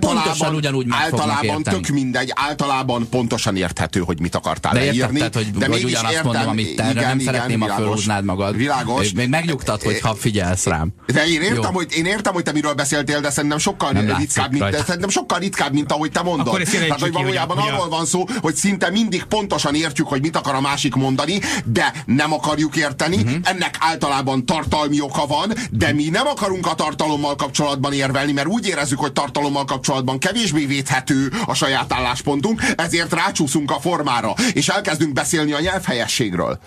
pontosan ugyanúgy meg általában tök mindegy, általában pontosan érthető, hogy mit akartál de leírni. Érted, hogy, de hogy ugyanazt értem, mondom, amit te, igen, nem igen, szeretném, ha fölhúznád magad. Világos. Még megnyugtat, hogy ha figyelsz rám. De én értem, hogy, én értem, hogy te miről beszéltél, de szerintem sokkal nem ritkább, mint, de szerintem sokkal ritkább, mint ahogy te mondod. Tehát, hogy valójában ki, arról van szó, hogy szinte mindig pontosan értjük, hogy mit akar a másik mondani, de nem akarjuk érteni. Uh-huh. Ennek általában tartalmi oka van, de mi nem akarunk a tartalommal kapcsolatban érvelni, mert úgy érezzük, hogy tartalommal kapcsolatban kevés kevésbé védhető a saját álláspontunk, ezért rácsúszunk a formára, és elkezdünk beszélni a nyelvhelyességről.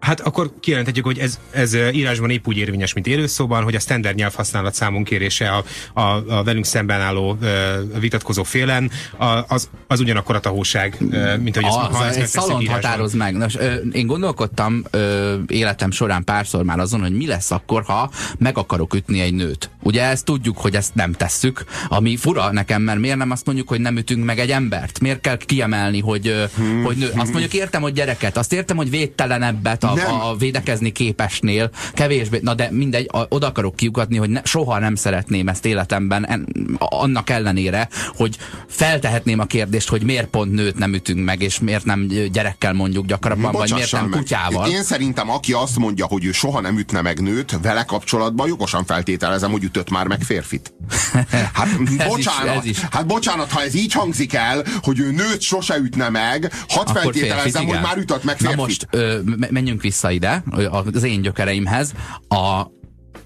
Hát akkor kijelenthetjük, hogy ez, ez írásban épp úgy érvényes, mint élőszóban, hogy a standard nyelvhasználat számon kérése a, a, a velünk szemben álló a vitatkozó félen, a, az, az ugyanakkor a tahóság, mint hogy ez, az, ha ez egy szalont határoz meg. Nos, ö, én gondolkodtam ö, életem során párszor már azon, hogy mi lesz akkor, ha meg akarok ütni egy nőt. Ugye ezt tudjuk, hogy ezt nem tesszük, ami fura nekem, mert miért nem azt mondjuk, hogy nem ütünk meg egy embert? Miért kell kiemelni, hogy, hogy nő? Azt mondjuk értem, hogy gyereket, azt értem, hogy védtelenebbet a, a, a védekezni képesnél, kevésbé, na de mindegy, a, oda akarok kiukatni, hogy ne, soha nem szeretném ezt életemben, en, annak ellenére, hogy feltehetném a kérdést, hogy miért pont nőt nem ütünk meg, és miért nem gyerekkel mondjuk gyakrabban, vagy miért nem meg. kutyával. Én szerintem, aki azt mondja, hogy ő soha nem ütne meg nőt, vele kapcsolatban jogosan feltételezem, hogy ütött már meg férfit. Hát bocsánat, is, ez is. hát bocsánat, ha ez így hangzik el, hogy ő nőt sose ütne meg, hadd feltételezem, férfit, hogy már ütött meg férfit. Na most ö, menjünk vissza ide, az én gyökereimhez. A,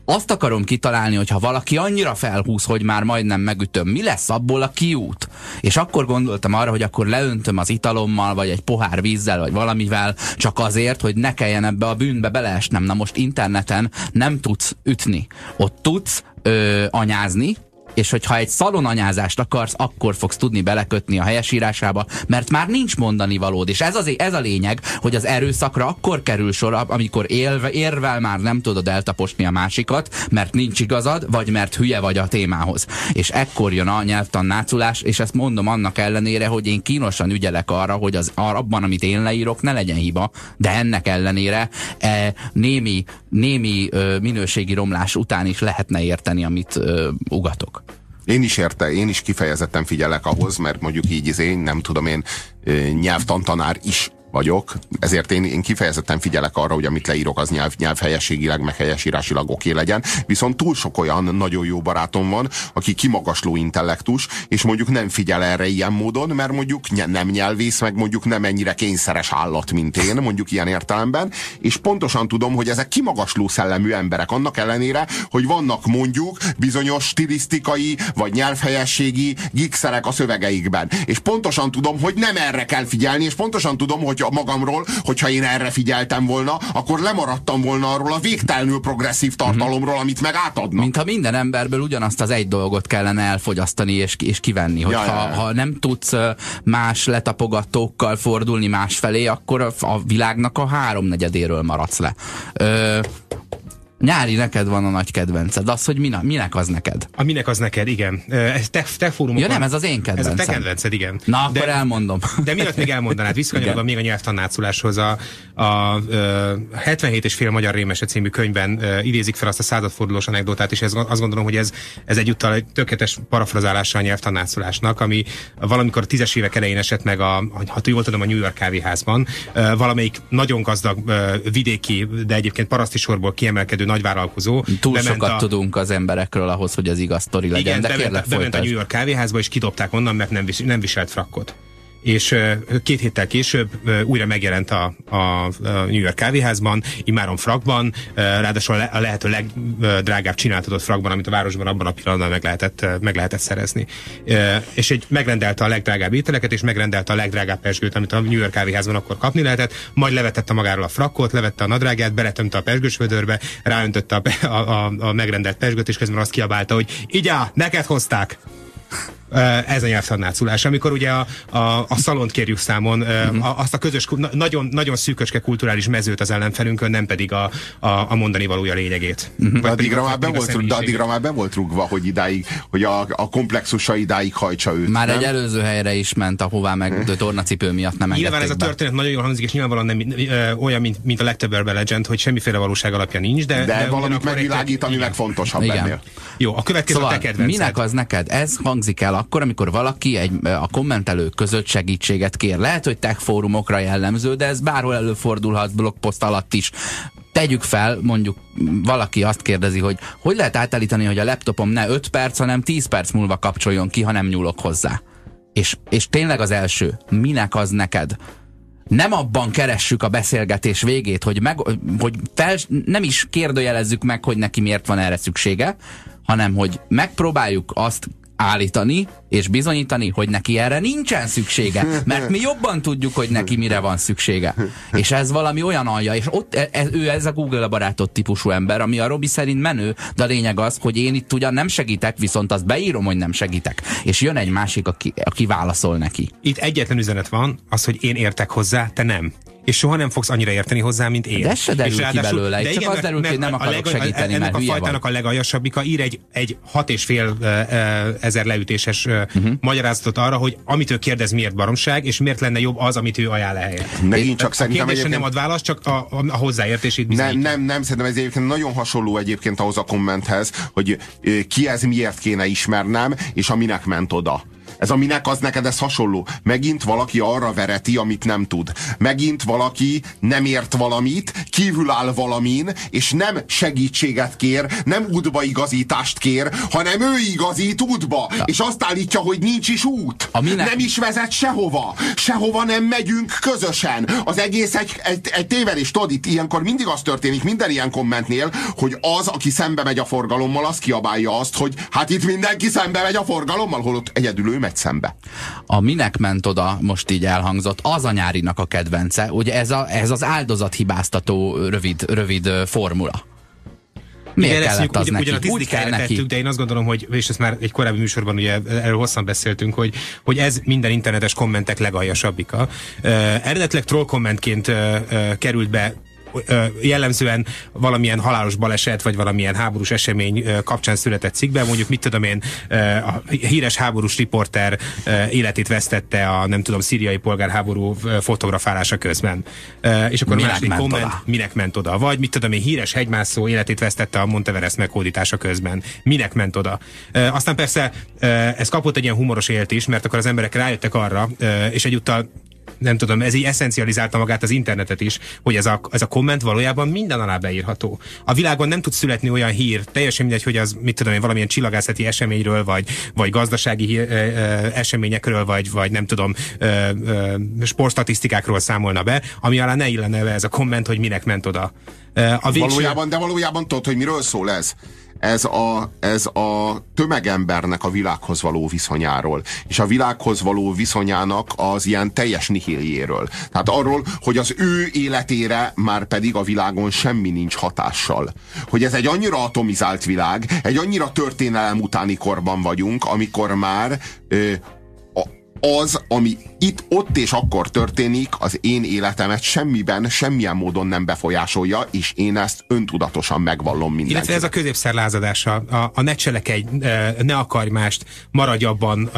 azt akarom kitalálni, hogy ha valaki annyira felhúz, hogy már majdnem megütöm, mi lesz abból a kiút? És akkor gondoltam arra, hogy akkor leöntöm az italommal, vagy egy pohár vízzel, vagy valamivel, csak azért, hogy ne kelljen ebbe a bűnbe beleesnem. Na most interneten nem tudsz ütni. Ott tudsz ö, anyázni, és hogyha egy szalonanyázást akarsz, akkor fogsz tudni belekötni a helyesírásába, mert már nincs mondani valód. És ez, az, ez a lényeg, hogy az erőszakra akkor kerül sor, amikor élve, érvel már nem tudod eltaposni a másikat, mert nincs igazad, vagy mert hülye vagy a témához. És ekkor jön a nyelvtan és ezt mondom annak ellenére, hogy én kínosan ügyelek arra, hogy az abban, amit én leírok, ne legyen hiba, de ennek ellenére e, némi, némi ö, minőségi romlás után is lehetne érteni, amit ö, ugatok. Én is érte, én is kifejezetten figyelek ahhoz, mert mondjuk így izé, nem tudom én, nyelvtantanár is vagyok, ezért én, én kifejezetten figyelek arra, hogy amit leírok, az nyelv, nyelvhelyességileg, meg helyesírásilag oké legyen. Viszont túl sok olyan nagyon jó barátom van, aki kimagasló intellektus, és mondjuk nem figyel erre ilyen módon, mert mondjuk nem nyelvész, meg mondjuk nem ennyire kényszeres állat, mint én, mondjuk ilyen értelemben, és pontosan tudom, hogy ezek kimagasló szellemű emberek, annak ellenére, hogy vannak mondjuk bizonyos stilisztikai vagy nyelvhelyességi gigszerek a szövegeikben. És pontosan tudom, hogy nem erre kell figyelni, és pontosan tudom, hogy hogy magamról, hogyha én erre figyeltem volna, akkor lemaradtam volna arról a végtelenül progresszív tartalomról, amit meg átadnak. Mint ha minden emberből ugyanazt az egy dolgot kellene elfogyasztani és, és kivenni. Hogy ja, ha, ja. ha nem tudsz más letapogatókkal fordulni más felé, akkor a, a világnak a háromnegyedéről maradsz le. Ö, Nyári neked van a nagy kedvenced. Az, hogy mina, minek az neked? A minek az neked, igen. Ez te, te fórumokon... Ja nem, ez az én kedvencem. Ez a te kedvenced, igen. Na, akkor de, elmondom. De miatt még elmondanád? Visszakanyarodva még a nyelvtanáculáshoz. A, a, a 77 és fél magyar rémese című könyvben idézik fel azt a századfordulós anekdotát, és ez, azt gondolom, hogy ez, ez egyúttal egy tökéletes parafrazálása a nyelvtanáculásnak, ami valamikor a tízes évek elején esett meg, a, ha jól tudom, a New York kávéházban. Valamelyik nagyon gazdag vidéki, de egyébként paraszti sorból kiemelkedő nagyvállalkozó. Túl sokat a... tudunk az emberekről ahhoz, hogy az igaz sztori legyen, Igen, de bement, kérlek bement a New York kávéházba, és kidobták onnan, mert nem, vis, nem viselt frakkot és két héttel később újra megjelent a, a, a New York kávéházban, imáron frakban, ráadásul a lehető legdrágább csináltatott frakban, amit a városban abban a pillanatban meg lehetett, meg lehetett szerezni. És egy megrendelte a legdrágább ételeket, és megrendelte a legdrágább pesgőt, amit a New York kávéházban akkor kapni lehetett, majd levetette magáról a frakkot, levette a nadrágját, beletömte a pesgősvödörbe, ráöntötte a, a, a, a megrendelt pesgőt, és közben azt kiabálta, hogy így neked hozták! Ez a nyelvtannáculás. Amikor ugye a, a, a szalont kérjük számon, uh-huh. azt a közös, nagyon, nagyon szűköske kulturális mezőt az ellenfelünkön, nem pedig a, a, a mondani valója lényegét. Uh-huh. De, addigra már be volt, de addigra már be volt rúgva, hogy idáig, hogy a, a komplexusa idáig hajtsa őt. Már nem? egy előző helyre is ment, ahová meg tornacipő miatt nem Nyilván ez a történet be. nagyon jól hangzik, és nyilvánvalóan nem ö, olyan, mint, mint a legtöbb Urban Legend, hogy semmiféle valóság alapja nincs, de... De, de valamit megvilágít, ami meg fontosabb Igen. ennél. Jó, a következő szóval, a te minek az neked? Ez hangzik el akkor, amikor valaki egy, a kommentelők között segítséget kér. Lehet, hogy tech fórumokra jellemző, de ez bárhol előfordulhat blogpost alatt is tegyük fel, mondjuk valaki azt kérdezi, hogy hogy lehet átállítani, hogy a laptopom ne 5 perc, hanem 10 perc múlva kapcsoljon ki, ha nem nyúlok hozzá. És, és tényleg az első, minek az neked? nem abban keressük a beszélgetés végét, hogy, meg, hogy fel, nem is kérdőjelezzük meg, hogy neki miért van erre szüksége, hanem hogy megpróbáljuk azt állítani és bizonyítani, hogy neki erre nincsen szüksége, mert mi jobban tudjuk, hogy neki mire van szüksége. És ez valami olyan alja, és ott ez, ő ez a Google barátot típusú ember, ami a Robi szerint menő, de a lényeg az, hogy én itt ugyan nem segítek, viszont azt beírom, hogy nem segítek. És jön egy másik, aki, aki válaszol neki. Itt egyetlen üzenet van, az, hogy én értek hozzá, te nem és soha nem fogsz annyira érteni hozzá, mint én. De se derül és ki belőle, de csak igen, az derül ki, hogy nem akarok leg, segíteni, ennek mert a fajtának vagy. a legaljasabbika ír egy, egy hat és fél ezer leütéses uh-huh. magyarázatot arra, hogy amit ő kérdez, miért baromság, és miért lenne jobb az, amit ő ajánl ehelyett. Megint csak a szerintem egyébként... nem ad választ, csak a, a, a hozzáértését bizonyítja. Nem, nem, nem, szerintem ez egyébként nagyon hasonló egyébként ahhoz a kommenthez, hogy ki ez miért kéne ismernem, és aminek ment oda. Ez a minek az neked ez hasonló. Megint valaki arra vereti, amit nem tud. Megint valaki nem ért valamit, kívül áll valamin, és nem segítséget kér, nem útbaigazítást kér, hanem ő igazít útba. Ja. És azt állítja, hogy nincs is út. A minek... Nem is vezet sehova. Sehova nem megyünk közösen. Az egész egy, egy, egy tévedés. Tudod, itt ilyenkor mindig az történik, minden ilyen kommentnél, hogy az, aki szembe megy a forgalommal, az kiabálja azt, hogy hát itt mindenki szembe megy a forgalommal, holott egyedül ő megy megy szembe. A minek ment oda, most így elhangzott, az a nyárinak a kedvence. Ugye ez, a, ez az áldozathibáztató rövid, rövid formula. Miért Igen, kellett az neki? Ugyan a tisztikára tettük, de én azt gondolom, hogy, és ezt már egy korábbi műsorban ugye erről hosszan beszéltünk, hogy, hogy ez minden internetes kommentek legaljasabbika. Uh, eredetileg troll kommentként uh, uh, került be jellemzően valamilyen halálos baleset, vagy valamilyen háborús esemény kapcsán született cikkben, mondjuk mit tudom én, a híres háborús riporter életét vesztette a nem tudom, szíriai polgárháború fotografálása közben. És akkor minek a második komment, oda? minek ment oda? Vagy mit tudom én, híres hegymászó életét vesztette a Monteverest meghódítása közben. Minek ment oda? Aztán persze ez kapott egy ilyen humoros élt is, mert akkor az emberek rájöttek arra, és egyúttal nem tudom, ez így eszencializálta magát az internetet is, hogy ez a, ez a komment valójában minden alá beírható. A világon nem tud születni olyan hír, teljesen mindegy, hogy az, mit tudom én, valamilyen csillagászati eseményről, vagy, vagy gazdasági hír, ö, ö, eseményekről, vagy, vagy nem tudom, ö, ö, sportstatisztikákról számolna be, ami alá ne illene ez a komment, hogy minek ment oda. A végső... valójában, de valójában tudod, hogy miről szól ez? Ez a, ez a tömegembernek a világhoz való viszonyáról, és a világhoz való viszonyának az ilyen teljes nihiljéről. Tehát arról, hogy az ő életére már pedig a világon semmi nincs hatással. Hogy ez egy annyira atomizált világ, egy annyira történelem utáni korban vagyunk, amikor már ö, az, ami itt, ott és akkor történik, az én életemet semmiben, semmilyen módon nem befolyásolja, és én ezt öntudatosan megvallom mindenkinek. Illetve ez a középszer lázadása, a, a ne cselekedj, ne akarj mást, maradj abban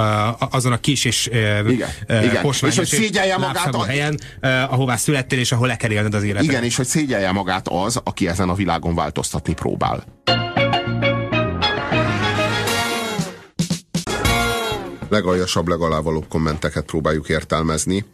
azon a kis és igen, igen. és hogy szégyelje magát a helyen, ahová születtél, és ahol le kell élned az életet. Igen, és hogy szégyelje magát az, aki ezen a világon változtatni próbál. Legaljasabb, legalávalóbb kommenteket próbáljuk értelmezni.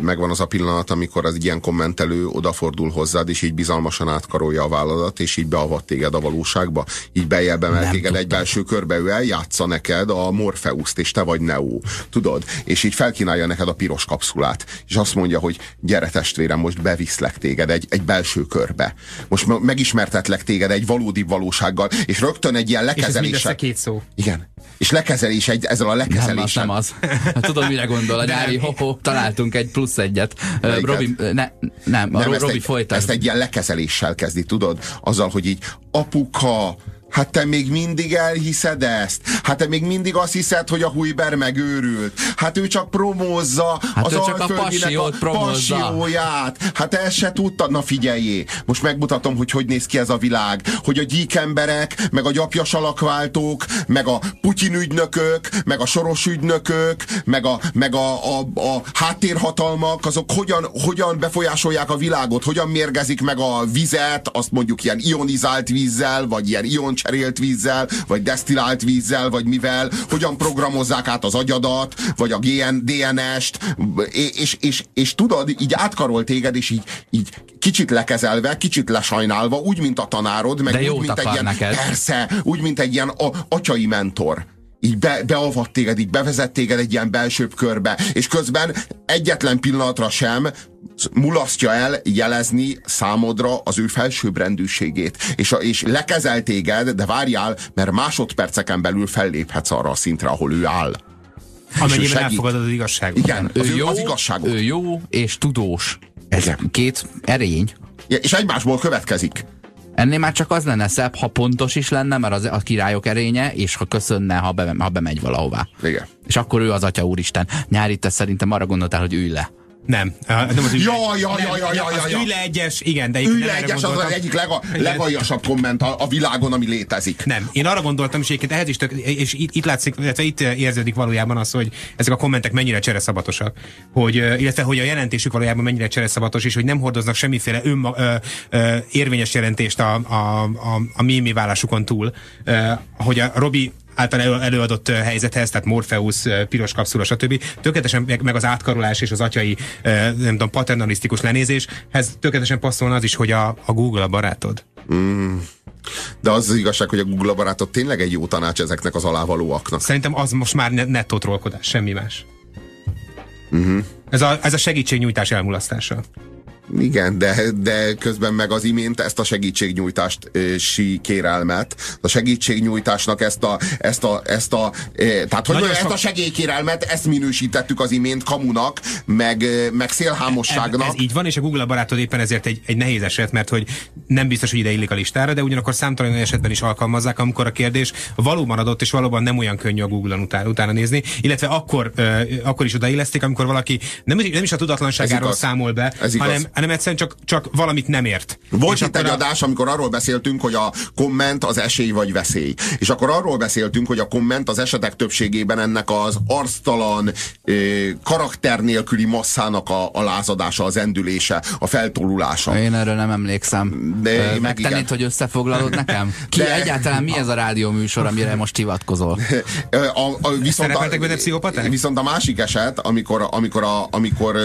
Megvan az a pillanat, amikor az ilyen kommentelő odafordul hozzád, és így bizalmasan átkarolja a válladat, és így beavat téged a valóságba. Így bejebb emel téged egy belső körbe, ő eljátsza neked a Morpheus-t, és te vagy Neo. Tudod? És így felkínálja neked a piros kapszulát. És azt mondja, hogy gyere testvérem, most beviszlek téged egy, egy belső körbe. Most megismertetlek téged egy valódi valósággal, és rögtön egy ilyen lekezeléssel. És ez két szó. Igen. És lekezelés egy, ezzel a lekezeléssel. Nem az, nem az. Hát tudom, mire gondol a nyári, ho-ho, találtunk egy plusz egyet. Robi, ne, nem, nem, Robi egy, folytat. Ezt egy ilyen lekezeléssel kezdi, tudod? Azzal, hogy így apuka, Hát te még mindig elhiszed ezt? Hát te még mindig azt hiszed, hogy a Hujber megőrült? Hát ő csak promózza hát az csak a a promózza. passióját. Hát ezt se tudta. Na figyeljé, most megmutatom, hogy hogy néz ki ez a világ. Hogy a gyík emberek, meg a gyapjas alakváltók, meg a Putyin ügynökök, meg a soros ügynökök, meg a, meg a, a, a háttérhatalmak, azok hogyan, hogyan befolyásolják a világot, hogyan mérgezik meg a vizet, azt mondjuk ilyen ionizált vízzel, vagy ilyen ion cserélt vízzel, vagy desztillált vízzel, vagy mivel, hogyan programozzák át az agyadat, vagy a GN, DNS-t, és, és, és, és tudod, így átkarol téged, és így, így kicsit lekezelve, kicsit lesajnálva, úgy, mint a tanárod, meg De úgy, mint egy ilyen, neked. persze, úgy, mint egy ilyen a, atyai mentor így be, beavat téged, így bevezet téged egy ilyen belsőbb körbe, és közben egyetlen pillanatra sem mulasztja el jelezni számodra az ő felsőbbrendűségét. És, és lekezel téged, de várjál, mert másodperceken belül felléphetsz arra a szintre, ahol ő áll. Amennyiben elfogadod az igazságot. Igen, ő az, jó, az igazságot. Ő jó és tudós. Ez Igen. két erény. Ja, és egymásból következik. Ennél már csak az lenne szebb, ha pontos is lenne, mert az a királyok erénye, és ha köszönne, ha, be, ha bemegy valahová. Igen. És akkor ő az atya úristen. Nyári, te szerintem arra gondoltál, hogy ülj le. Nem. Nem az Ja, ja, ja, ja, ja, ja. ülj le egyes, igen, de Ülj nem le erre egyes, az az egyik lega, legaljasabb komment a, a világon, ami létezik. Nem, én arra gondoltam, és egyébként ehhez is tök, és itt, itt látszik, illetve itt érződik valójában az, hogy ezek a kommentek mennyire csereszabatosak, hogy, illetve hogy a jelentésük valójában mennyire csereszabatos, és hogy nem hordoznak semmiféle önma, ö, ö, érvényes jelentést a, a, a, a mimi vállásukon túl. Ö, hogy a Robi által elő, előadott helyzethez, tehát Morpheus, piros kapszula, stb. Tökéletesen meg, meg az átkarolás és az atyai, nem tudom, paternalisztikus lenézéshez tökéletesen passzolna az is, hogy a, a Google a barátod. De az az igazság, hogy a Google barátot tényleg egy jó tanács ezeknek az alávalóaknak. Szerintem az most már ne- nettó trollkodás, semmi más. Uh-huh. Ez, a, ez a segítségnyújtás elmulasztása. Igen, de, de közben meg az imént ezt a segítségnyújtást sí kérelmet, a segítségnyújtásnak ezt a, ezt a, ezt a tehát hogy mondjam, ezt a segélykérelmet, ezt minősítettük az imént kamunak, meg, meg Ez, szélhámosságnak. ez így van, és a Google barátod éppen ezért egy, egy nehéz eset, mert hogy nem biztos, hogy ide illik a listára, de ugyanakkor számtalan olyan esetben is alkalmazzák, amikor a kérdés valóban adott, és valóban nem olyan könnyű a Google-on utána, utána nézni, illetve akkor, akkor is odaillesztik, amikor valaki nem, is- nem is a Ez tudatlanságáról számol be, Ez hanem, hanem egyszerűen csak, csak valamit nem ért. Volt És itt egy a- adás, amikor arról beszéltünk, hogy a komment az esély vagy veszély. És akkor arról beszéltünk, hogy a komment az esetek többségében ennek az arctalan, ö, karakter nélküli masszának a, a lázadása, az endülése, a feltolulása. Én erről nem emlékszem. De én meg Megtennéd, igen. hogy összefoglalod nekem? Ki De- egyáltalán mi ez a rádió műsor, amire most hivatkozol? A, a, viszont, pszichopaták? viszont a másik eset, amikor, amikor, a, amikor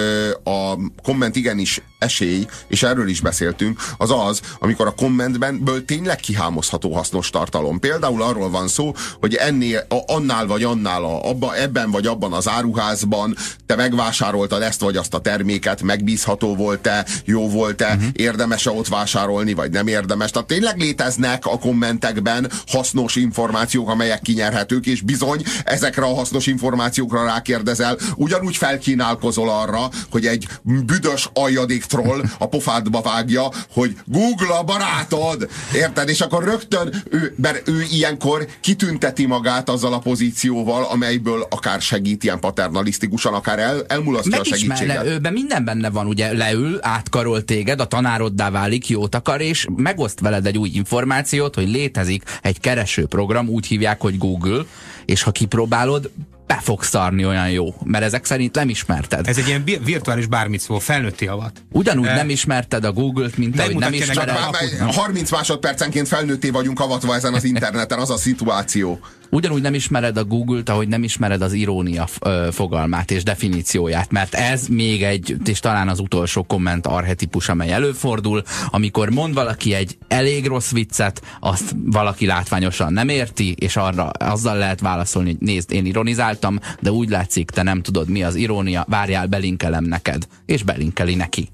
a komment igenis esély, és erről is beszéltünk, az az, amikor a kommentben ből tényleg kihámozható hasznos tartalom. Például arról van szó, hogy ennél, a, annál vagy annál, a, abba, ebben vagy abban az áruházban te megvásároltad ezt vagy azt a terméket, megbízható volt-e, jó volt-e, uh-huh. érdemes-e ott vásárolni, vagy nem érdemes. Tehát tényleg léteznek a kommentekben hasznos információk, amelyek kinyerhetők, és bizony ezekre a hasznos információkra rákérdezel, ugyanúgy felkínálkozol arra, hogy egy büdös aljadék troll a pofádba vágja, hogy Google a barátod! Érted? És akkor rögtön ő, mert ő ilyenkor kitünteti magát azzal a pozícióval, amelyből akár segít ilyen paternalisztikusan, akár el, elmulasztja a segítséget. Megismer, őben minden benne van, ugye leül, átkarol téged, a tanároddá válik, jót akar, és megoszt veled egy új információt, hogy létezik egy keresőprogram, úgy hívják, hogy Google, és ha kipróbálod, be fog szarni olyan jó, mert ezek szerint nem ismerted. Ez egy ilyen vi- virtuális bármit szó, felnőtti avat. Ugyanúgy Eh, nem ismerted a Google-t, mint ahogy nem ismered. a- Már- már 30 másodpercenként felnőtté vagyunk avatva ezen az interneten, az a szituáció. Ugyanúgy nem ismered a Google-t, ahogy nem ismered az irónia fogalmát és definícióját, mert ez még egy, és talán az utolsó komment arhetipus, amely előfordul, amikor mond valaki egy elég rossz viccet, azt valaki látványosan nem érti, és arra azzal lehet válaszolni, hogy nézd, én ironizáltam, de úgy látszik, te nem tudod, mi az irónia, várjál, belinkelem neked. És belinkeli neki.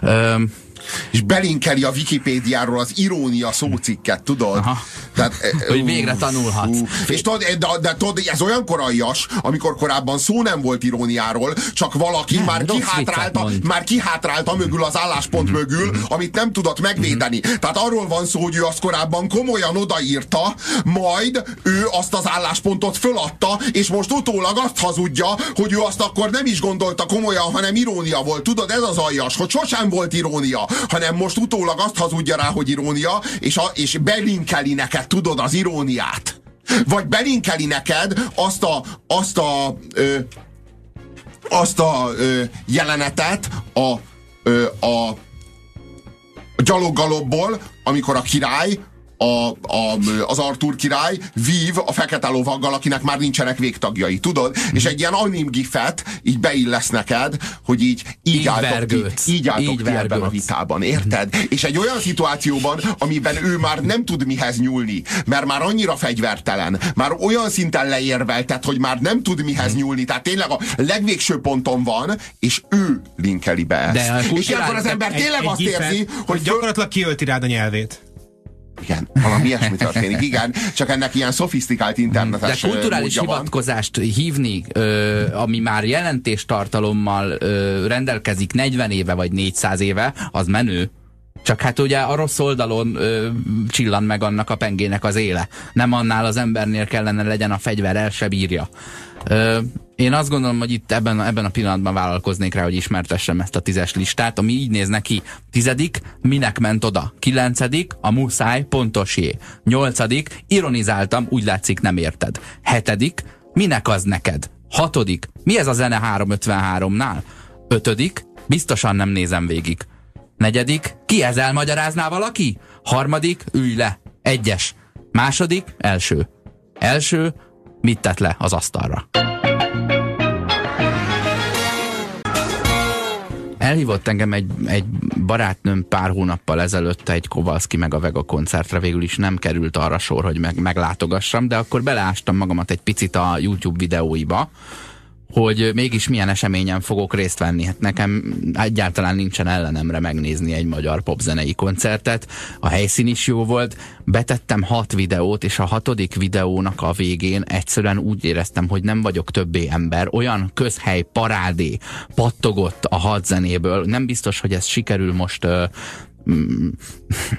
Öm, És belinkeli a Wikipédiáról az irónia szócikket, tudod? Aha. Tehát, hogy végre tanulhatsz. És tudod, de, de, tudod, ez olyan aljas, amikor korábban szó nem volt iróniáról, csak valaki nem, már, kihátrálta, már kihátrálta mögül az álláspont mm-hmm. mögül, amit nem tudott megvédeni. Mm-hmm. Tehát arról van szó, hogy ő azt korábban komolyan odaírta, majd ő azt az álláspontot föladta, és most utólag azt hazudja, hogy ő azt akkor nem is gondolta komolyan, hanem irónia volt. Tudod, ez az aljas, hogy sosem volt irónia, hanem most utólag azt hazudja rá, hogy irónia, és, a, és belinkeli neked, tudod, az iróniát. Vagy belinkeli neked azt a, azt a, ö, azt a ö, jelenetet a, ö, a, gyaloggalobból, amikor a király a, a, az Artur király vív a fekete lovaggal, akinek már nincsenek végtagjai, tudod? Mm. És egy ilyen anim gifet így beillesz neked, hogy így így, így álltok, ti, így álltok így ti ebben a vitában, érted? Mm. És egy olyan szituációban, amiben ő már nem tud mihez nyúlni, mert már annyira fegyvertelen, már olyan szinten leérveltet, hogy már nem tud mihez mm. nyúlni, tehát tényleg a legvégső ponton van, és ő linkeli be ezt. De és ilyenkor az ember tényleg egy, azt egy érzi, hogy, hogy gyakorlatilag kiölti rád a nyelvét. Igen, valami ilyesmi történik. Igen, csak ennek ilyen szofisztikált internetes De kulturális hivatkozást van. hívni, ö, ami már jelentéstartalommal ö, rendelkezik 40 éve vagy 400 éve, az menő. Csak hát ugye a rossz oldalon ö, csillan meg annak a pengének az éle. Nem annál az embernél kellene legyen a fegyver, el se bírja. Ö, én azt gondolom, hogy itt ebben, ebben a pillanatban vállalkoznék rá, hogy ismertessem ezt a tízes listát, ami így néz neki. Tizedik, minek ment oda? Kilencedik, a muszáj, pontosé. Nyolcadik, ironizáltam, úgy látszik nem érted. Hetedik, minek az neked? Hatodik, mi ez a zene 353-nál? Ötödik, biztosan nem nézem végig. Negyedik, ki ez elmagyarázná valaki? Harmadik, ülj le. Egyes. Második, első. Első, mit tett le az asztalra? Elhívott engem egy, egy barátnőm pár hónappal ezelőtt egy Kovalszki meg a Vega koncertre, végül is nem került arra sor, hogy meg, meglátogassam, de akkor beleástam magamat egy picit a YouTube videóiba, hogy mégis milyen eseményen fogok részt venni. Hát nekem egyáltalán nincsen ellenemre megnézni egy magyar popzenei koncertet. A helyszín is jó volt. Betettem hat videót, és a hatodik videónak a végén egyszerűen úgy éreztem, hogy nem vagyok többé ember. Olyan közhely parádé pattogott a hat. Nem biztos, hogy ez sikerül most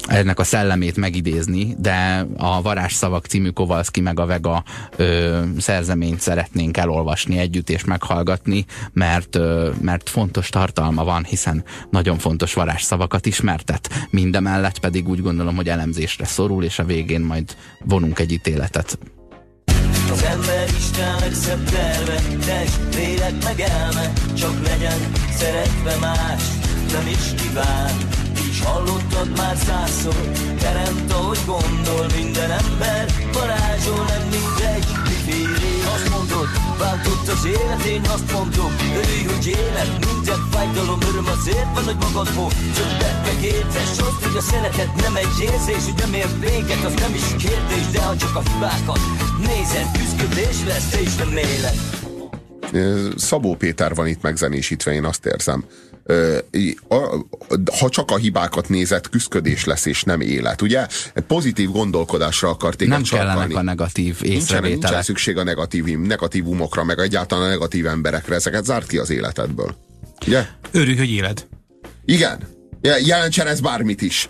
ennek a szellemét megidézni, de a Varázsszavak című Kovalszki meg a Vega ö, szerzeményt szeretnénk elolvasni együtt és meghallgatni, mert, ö, mert fontos tartalma van, hiszen nagyon fontos varázsszavakat ismertet. Mindemellett pedig úgy gondolom, hogy elemzésre szorul, és a végén majd vonunk egy ítéletet. Az ember Isten legszebb terve, test, lélek meg elme, csak legyen szeretve más, nem is kíván. Is hallottad már százszor Teremt, ahogy gondol minden ember. Varázsol nem mindegy, mifélé Azt mondod, váltott az élet Én azt mondom, örülj, hogy élet Minden fájdalom, öröm azért van, hogy magadból meg értes Azt, hogy a szeretet nem egy érzés Hogy nem ér véget, az nem is kérdés De ha csak a hibákat nézed Küzdködés lesz, és nem élet Szabó Péter van itt megzenésítve, én azt érzem ha csak a hibákat nézett, küzdködés lesz, és nem élet. Ugye? Pozitív gondolkodásra akarték Nem kellenek a negatív észrevételek. Nincsen, nincsen szükség a negatív, negatívumokra, meg egyáltalán a negatív emberekre. Ezeket zárt ki az életedből. Ugye? Örülj, hogy éled. Igen. Jelentsen ez bármit is.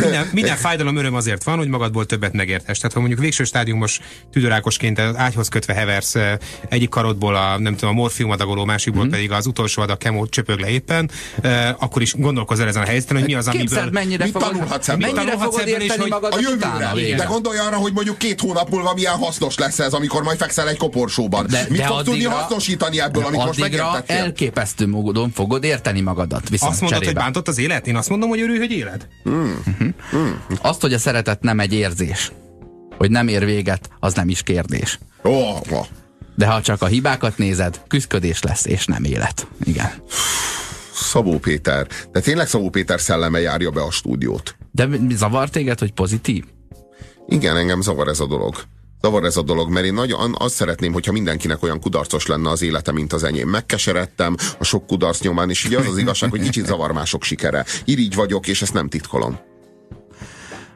Minden, minden fájdalom öröm azért van, hogy magadból többet megértesz. Tehát ha mondjuk végső stádiumos tüdőrákosként az ágyhoz kötve heversz egyik karodból a, nem tudom, a morfium adagoló, másikból mm. pedig az utolsó adag kemó csöpög le éppen, akkor is gondolkozz el ezen a helyzeten, hogy mi az, amiből... Képzeld, mennyire mit fogod, tanulhatsz ebből? Mennyire fogod ebből érteni magad a jövőre. De gondolj arra, hogy mondjuk két hónap múlva milyen hasznos lesz ez, amikor majd fekszel egy koporsóban. De, Mit de fogsz tudni hasznosítani ebből, amit most megértettél? elképesztő módon fogod érteni magadat. Viszont azt mondod, hogy bántott az élet? Én azt mondom, hogy örülj, hogy éled. Mm. Azt, hogy a szeretet nem egy érzés, hogy nem ér véget, az nem is kérdés. Oh. De ha csak a hibákat nézed, küzdködés lesz, és nem élet. Igen. Szabó Péter. De tényleg Szabó Péter szelleme járja be a stúdiót. De zavar téged, hogy pozitív? Igen, engem zavar ez a dolog. Zavar ez a dolog, mert én nagyon azt szeretném, hogyha mindenkinek olyan kudarcos lenne az élete, mint az enyém. Megkeseredtem a sok kudarc nyomán, és így az az igazság, hogy kicsit zavar mások sikere. Irigy vagyok, és ezt nem titkolom.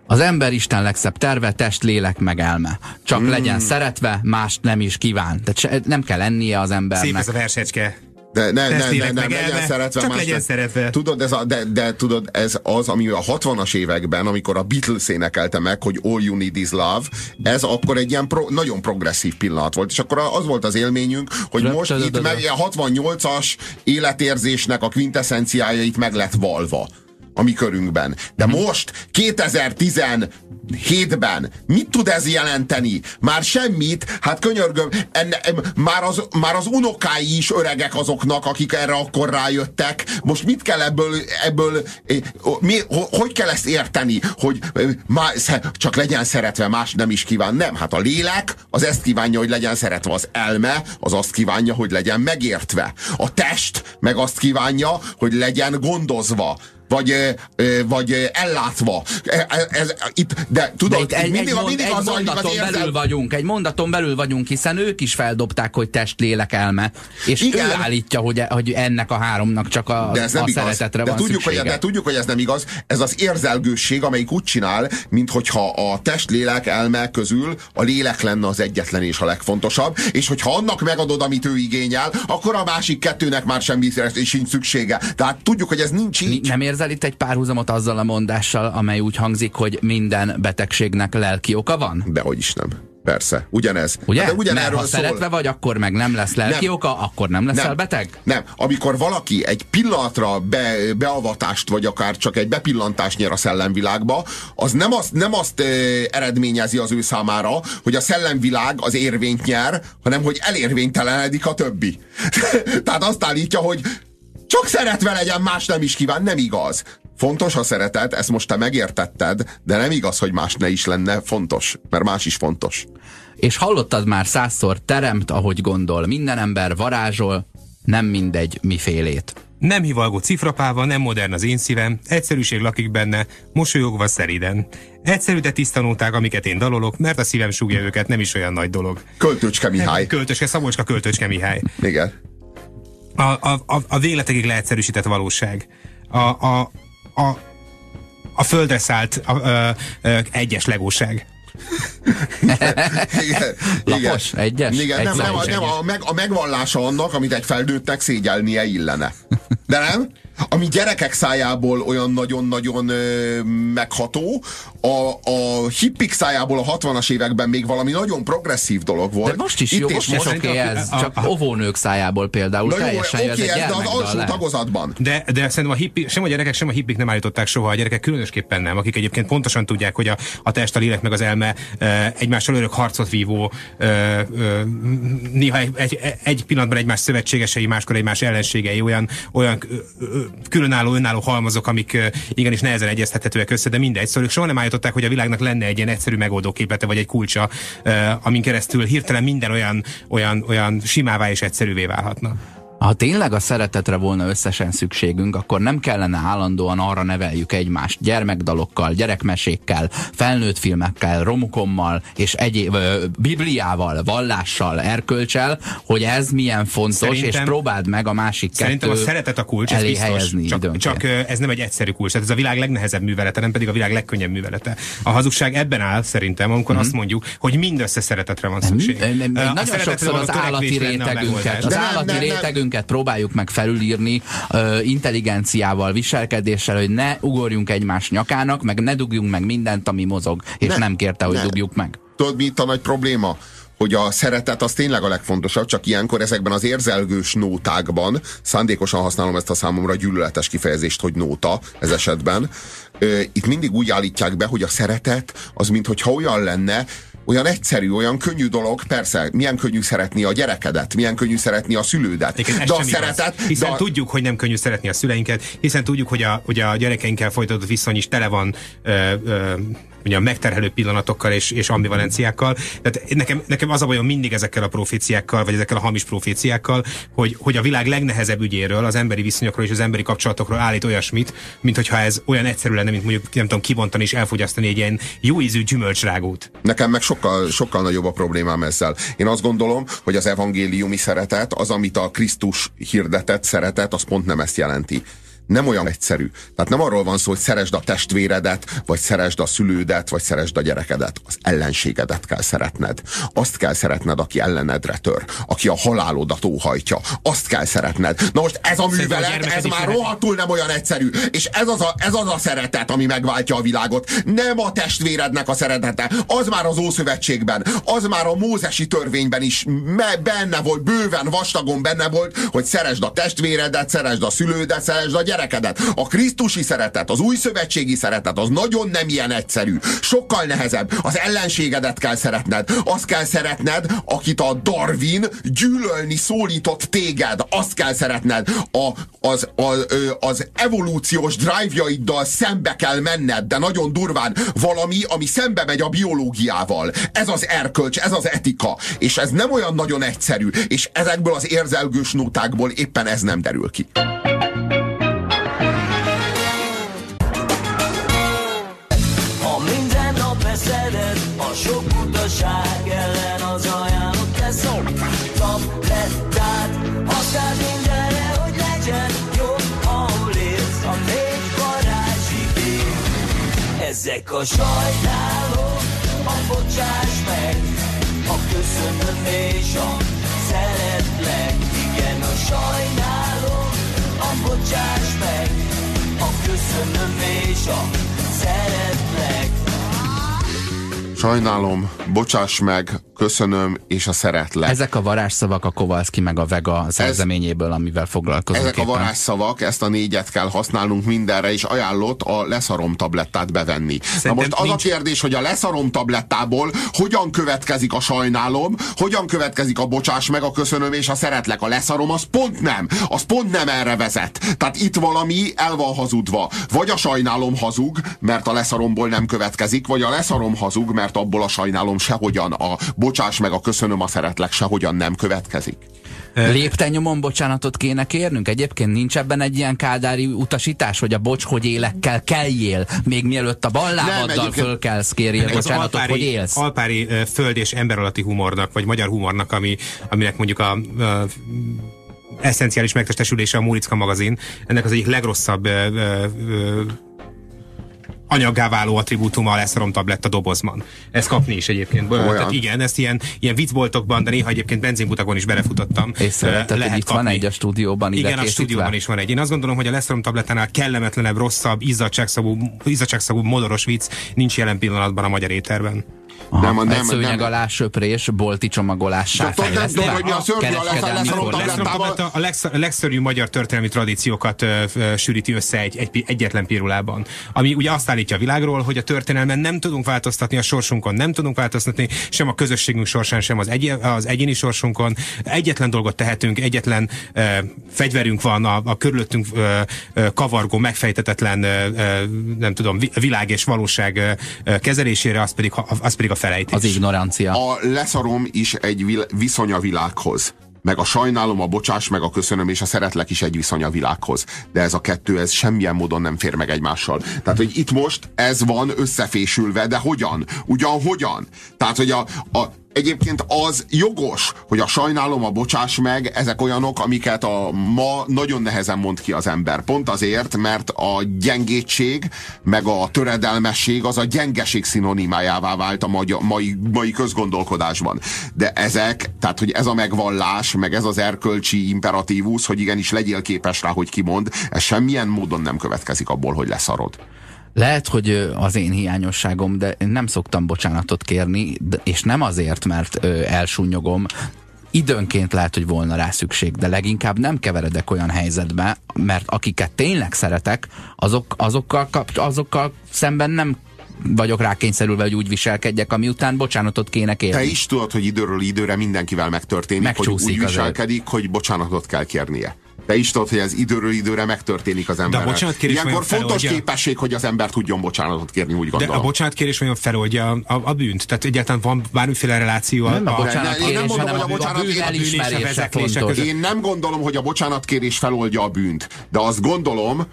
Az ember Isten legszebb terve, test, lélek, meg elme. Csak mm. legyen szeretve, mást nem is kíván. Tehát se, nem kell lennie az embernek. Szép ez a versecske. De ne, ne, ne, ne, legyen szeretve. Csak más legyen szeretve. Tudod, ez a, de, de tudod, ez az, ami a 60-as években, amikor a Beatles énekelte meg, hogy All You Need Is Love, ez akkor egy ilyen pro, nagyon progresszív pillanat volt. És akkor az volt az élményünk, hogy most itt meg ilyen 68-as életérzésnek a quintessenciája itt meg lett valva a mi körünkben. De most, 2017-ben mit tud ez jelenteni? Már semmit, hát könyörgöm, enne, már, az, már az unokái is öregek azoknak, akik erre akkor rájöttek. Most mit kell ebből, ebből eh, mi, ho- hogy kell ezt érteni, hogy eh, má, csak legyen szeretve, más nem is kíván. Nem, hát a lélek az ezt kívánja, hogy legyen szeretve. Az elme az azt kívánja, hogy legyen megértve. A test meg azt kívánja, hogy legyen gondozva vagy, vagy ellátva. E- e- Ez, itt, de tudod, De itt egy, mindig, egy, mindig egy az, hogy az mondaton érzel... belül vagyunk, egy mondaton belül vagyunk, hiszen ők is feldobták, hogy test, lélek, elme. És Igen. ő állítja, hogy, hogy ennek a háromnak csak a, De ez nem a igaz. szeretetre de van tudjuk, hogy, szüksége. de tudjuk, hogy ez nem igaz. Ez az érzelgősség, amelyik úgy csinál, minthogyha a test, lélek, elme közül a lélek lenne az egyetlen és a legfontosabb, és hogyha annak megadod, amit ő igényel, akkor a másik kettőnek már semmi sincs szüksége. Tehát tudjuk, hogy ez nincs így. Nem érzel itt egy párhuzamot azzal a mondással, amely úgy hangzik, hogy minden betegségnek lelki oka van? Dehogy is nem. Persze, ugyanez. Ugye? Hát De Mert ugyanerről ha szól. szeretve vagy, akkor meg nem lesz lelki Nem. oka, akkor nem leszel Nem. beteg? Nem. Amikor valaki egy pillanatra be, beavatást, vagy akár csak egy bepillantást nyer a szellemvilágba, az nem azt, nem azt ö, eredményezi az ő számára, hogy a szellemvilág az érvényt nyer, hanem hogy elérvénytelenedik a többi. Tehát azt állítja, hogy csak szeretve legyen, más nem is kíván. Nem igaz. Fontos a szeretet, ezt most te megértetted, de nem igaz, hogy más ne is lenne fontos, mert más is fontos. És hallottad már százszor, teremt, ahogy gondol. Minden ember varázsol, nem mindegy mifélét. Nem hivalgó cifrapával, nem modern az én szívem, egyszerűség lakik benne, mosolyogva szeriden. Egyszerű, de tiszta nóták, amiket én dalolok, mert a szívem súgja őket, nem is olyan nagy dolog. Költőcske Mihály. Költöske, Szabolcska Költöcske Mihály. Igen. A, a, a, a végletekig leegyszerűsített valóság. A, a, a, a földre szállt a, a, a, egyes legóság. Igen, Lapos? Egyes? Igen, nem, Egy nem, a, lapos. nem a, meg, a megvallása annak, amit egy felnőttnek szégyelnie illene. De nem? Ami gyerekek szájából olyan nagyon-nagyon megható, a, a hippik szájából a 60-as években még valami nagyon progresszív dolog volt. De most is Itt jó, és most most oké ez, a- csak a- ovónők szájából például Na teljesen jó, oké, ez ez de az alsó lehet. tagozatban. De, de szerintem a hippi, sem a gyerekek, sem a hippik nem állították soha, a gyerekek különösképpen nem, akik egyébként pontosan tudják, hogy a, a test, a lélek meg az elme e, egymással örök harcot vívó, e, e, néha egy, egy, egy pillanatban egymás szövetségesei, máskor egymás ellenségei, olyan, olyan különálló, önálló halmazok, amik igenis nehezen egyeztethetőek össze, de mindegy. Szóval ők soha nem állították, hogy a világnak lenne egy ilyen egyszerű megoldóképlete, vagy egy kulcsa, amin keresztül hirtelen minden olyan, olyan, olyan simává és egyszerűvé válhatna. Ha tényleg a szeretetre volna összesen szükségünk, akkor nem kellene állandóan arra neveljük egymást gyermekdalokkal, gyerekmesékkel, felnőtt filmekkel, romukommal és egyéb ö, bibliával, vallással, erkölcsel, hogy ez milyen fontos, Szerintem- és próbáld meg a másik Szerintem a szeretet a kulcs, ez elé biztos. helyezni Csak, időnként. csak ez nem egy egyszerű kulcs. Tehát ez a világ legnehezebb művelete, nem pedig a világ legkönnyebb művelete. A hazugság ebben áll szerintem, amikor azt mondjuk, hogy mindössze szeretetre van szükség. Nem, nem, a nagyon szeretetre sokszor az állati rétegünket, az nem, állati nem, nem. rétegünket próbáljuk meg felülírni ö, intelligenciával, viselkedéssel, hogy ne ugorjunk egymás nyakának, meg ne dugjunk meg mindent, ami mozog, és Ne, nem kérte, hogy ne. dugjuk meg. Tudod, mi itt a nagy probléma? hogy a szeretet az tényleg a legfontosabb, csak ilyenkor ezekben az érzelgős nótákban, szándékosan használom ezt a számomra gyűlöletes kifejezést, hogy nóta ez esetben, itt mindig úgy állítják be, hogy a szeretet az mintha olyan lenne, olyan egyszerű, olyan könnyű dolog, persze, milyen könnyű szeretni a gyerekedet, milyen könnyű szeretni a szülődet. Ez De a sem igaz. szeretet, Hiszen de tudjuk, hogy nem könnyű szeretni a szüleinket, hiszen tudjuk, hogy a, hogy a gyerekeinkkel folytatott viszony is tele van ö, ö, ugye a megterhelő pillanatokkal és, és ambivalenciákkal. Tehát nekem, nekem az a bajom mindig ezekkel a proféciákkal, vagy ezekkel a hamis proféciákkal, hogy, hogy a világ legnehezebb ügyéről, az emberi viszonyokról és az emberi kapcsolatokról állít olyasmit, mint hogyha ez olyan egyszerű lenne, mint mondjuk nem tudom kibontani és elfogyasztani egy ilyen jó ízű gyümölcsrágót. nekem meg sokkal, sokkal nagyobb a problémám ezzel. Én azt gondolom, hogy az evangéliumi szeretet, az, amit a Krisztus hirdetett szeretet, az pont nem ezt jelenti nem olyan egyszerű. Tehát nem arról van szó, hogy szeresd a testvéredet, vagy szeresd a szülődet, vagy szeresd a gyerekedet. Az ellenségedet kell szeretned. Azt kell szeretned, aki ellenedre tör, aki a halálodat óhajtja. Azt kell szeretned. Na most ez a művelet, ez már rohadtul nem olyan egyszerű. És ez az, a, ez az a szeretet, ami megváltja a világot. Nem a testvérednek a szeretete. Az már az Ószövetségben, az már a mózesi törvényben is benne volt, bőven, vastagon benne volt, hogy szeresd a testvéredet, szeresd a szülődet, szeresd a gyerekedet. A Krisztusi szeretet, az új szövetségi szeretet, az nagyon nem ilyen egyszerű. Sokkal nehezebb. Az ellenségedet kell szeretned. Azt kell szeretned, akit a Darwin gyűlölni szólított téged. Azt kell szeretned. A, az, az, az evolúciós drive-jaiddal szembe kell menned, de nagyon durván valami, ami szembe megy a biológiával. Ez az erkölcs, ez az etika. És ez nem olyan nagyon egyszerű. És ezekből az érzelgős nótákból éppen ez nem derül ki. Ezek a sajnálók, a bocsáss meg, a köszönöm és a szeretlek. Igen, a sajnálók, a bocsáss meg, a köszönöm és a szeretlek. Sajnálom, bocsáss meg, köszönöm, és a szeretlek. Ezek a varázsszavak a Kovalszki meg a Vega szerzeményéből, amivel foglalkozunk. Ezek éppen. a varázsszavak, ezt a négyet kell használnunk mindenre, és ajánlott a leszarom tablettát bevenni. Szerintem Na most az nincs... a kérdés, hogy a leszarom tablettából hogyan következik a sajnálom, hogyan következik a bocsáss meg, a köszönöm és a szeretlek. A leszarom az pont nem, az pont nem erre vezet. Tehát itt valami el van hazudva. Vagy a sajnálom hazug, mert a leszaromból nem következik, vagy a leszarom hazug, mert abból a sajnálom sehogyan a bocsáss meg, a köszönöm, a szeretlek sehogyan nem következik. Lépten nyomon bocsánatot kéne kérnünk? Egyébként nincs ebben egy ilyen kádári utasítás, hogy a bocs, hogy élekkel keljél, még mielőtt a ballábaddal fölkelsz, kérjél bocsánatot, alpári, hogy élsz. Alpári föld és ember alatti humornak, vagy magyar humornak, ami, aminek mondjuk a uh, eszenciális megtestesülése a Múricka magazin. Ennek az egyik legrosszabb uh, uh, anyaggá váló attribútuma a romtabletta dobozban. Ezt kapni is egyébként. Olyan. Tehát igen, ezt ilyen, ilyen viccboltokban, de néha egyébként benzinbutakon is belefutottam. Észrevetted, lehet itt kapni. van egy a stúdióban Igen, a stúdióban is van egy. Én azt gondolom, hogy a Leszrom tablettánál kellemetlenebb, rosszabb, izzadságszagú, izzadságszagú modoros vicc nincs jelen pillanatban a magyar éterben. Aha, nem, nem, szőnyeg nem. alá söprés, bolti csomagolássá fejlesztve. hogy a szörnyű a, a, legsz, a legszörnyű magyar történelmi tradíciókat ö, ö, sűríti össze egy, egy, egyetlen pirulában. Ami ugye azt állítja a világról, hogy a történelmen nem tudunk változtatni a sorsunkon, nem tudunk változtatni sem a közösségünk sorsán, sem az, egy, az egyéni sorsunkon. Egyetlen dolgot tehetünk, egyetlen ö, fegyverünk van a, a körülöttünk ö, ö, kavargó, megfejtetetlen ö, nem tudom, világ és valóság ö, kezelésére, az pedig, az pedig a felejtés. Az ignorancia. A leszarom is egy viszony a világhoz meg a sajnálom, a bocsás, meg a köszönöm és a szeretlek is egy viszony a világhoz. De ez a kettő, ez semmilyen módon nem fér meg egymással. Tehát, hogy itt most ez van összefésülve, de hogyan? Ugyan hogyan? Tehát, hogy a, a Egyébként az jogos, hogy a sajnálom, a bocsáss meg, ezek olyanok, amiket a ma nagyon nehezen mond ki az ember. Pont azért, mert a gyengétség, meg a töredelmesség az a gyengeség szinonimájává vált a mai, mai, mai közgondolkodásban. De ezek, tehát hogy ez a megvallás, meg ez az erkölcsi imperatívus, hogy igenis legyél képes rá, hogy kimond, ez semmilyen módon nem következik abból, hogy leszarod. Lehet, hogy az én hiányosságom, de én nem szoktam bocsánatot kérni, és nem azért, mert elsúnyogom, időnként lehet, hogy volna rá szükség, de leginkább nem keveredek olyan helyzetbe, mert akiket tényleg szeretek, azok, azokkal, kap, azokkal szemben nem vagyok rákényszerülve, hogy úgy viselkedjek, ami után bocsánatot kéne kérni. Te is tudod, hogy időről időre mindenkivel megtörténik, Megcsúszik hogy úgy viselkedik, azért. hogy bocsánatot kell kérnie. Te is tudod, hogy ez időről időre megtörténik az emberrel. De a bocsánatkérés Ilyenkor fontos feloldja... képesség, hogy az ember tudjon bocsánatot kérni, úgy gondolom. De a bocsánatkérés olyan feloldja a, a bűnt? Tehát egyáltalán van bármiféle reláció nem a, a bocsánatkérés, én nem gondolom, hogy a bocsánatkérés Én nem gondolom, hogy a bocsánatkérés feloldja a bűnt, de azt gondolom,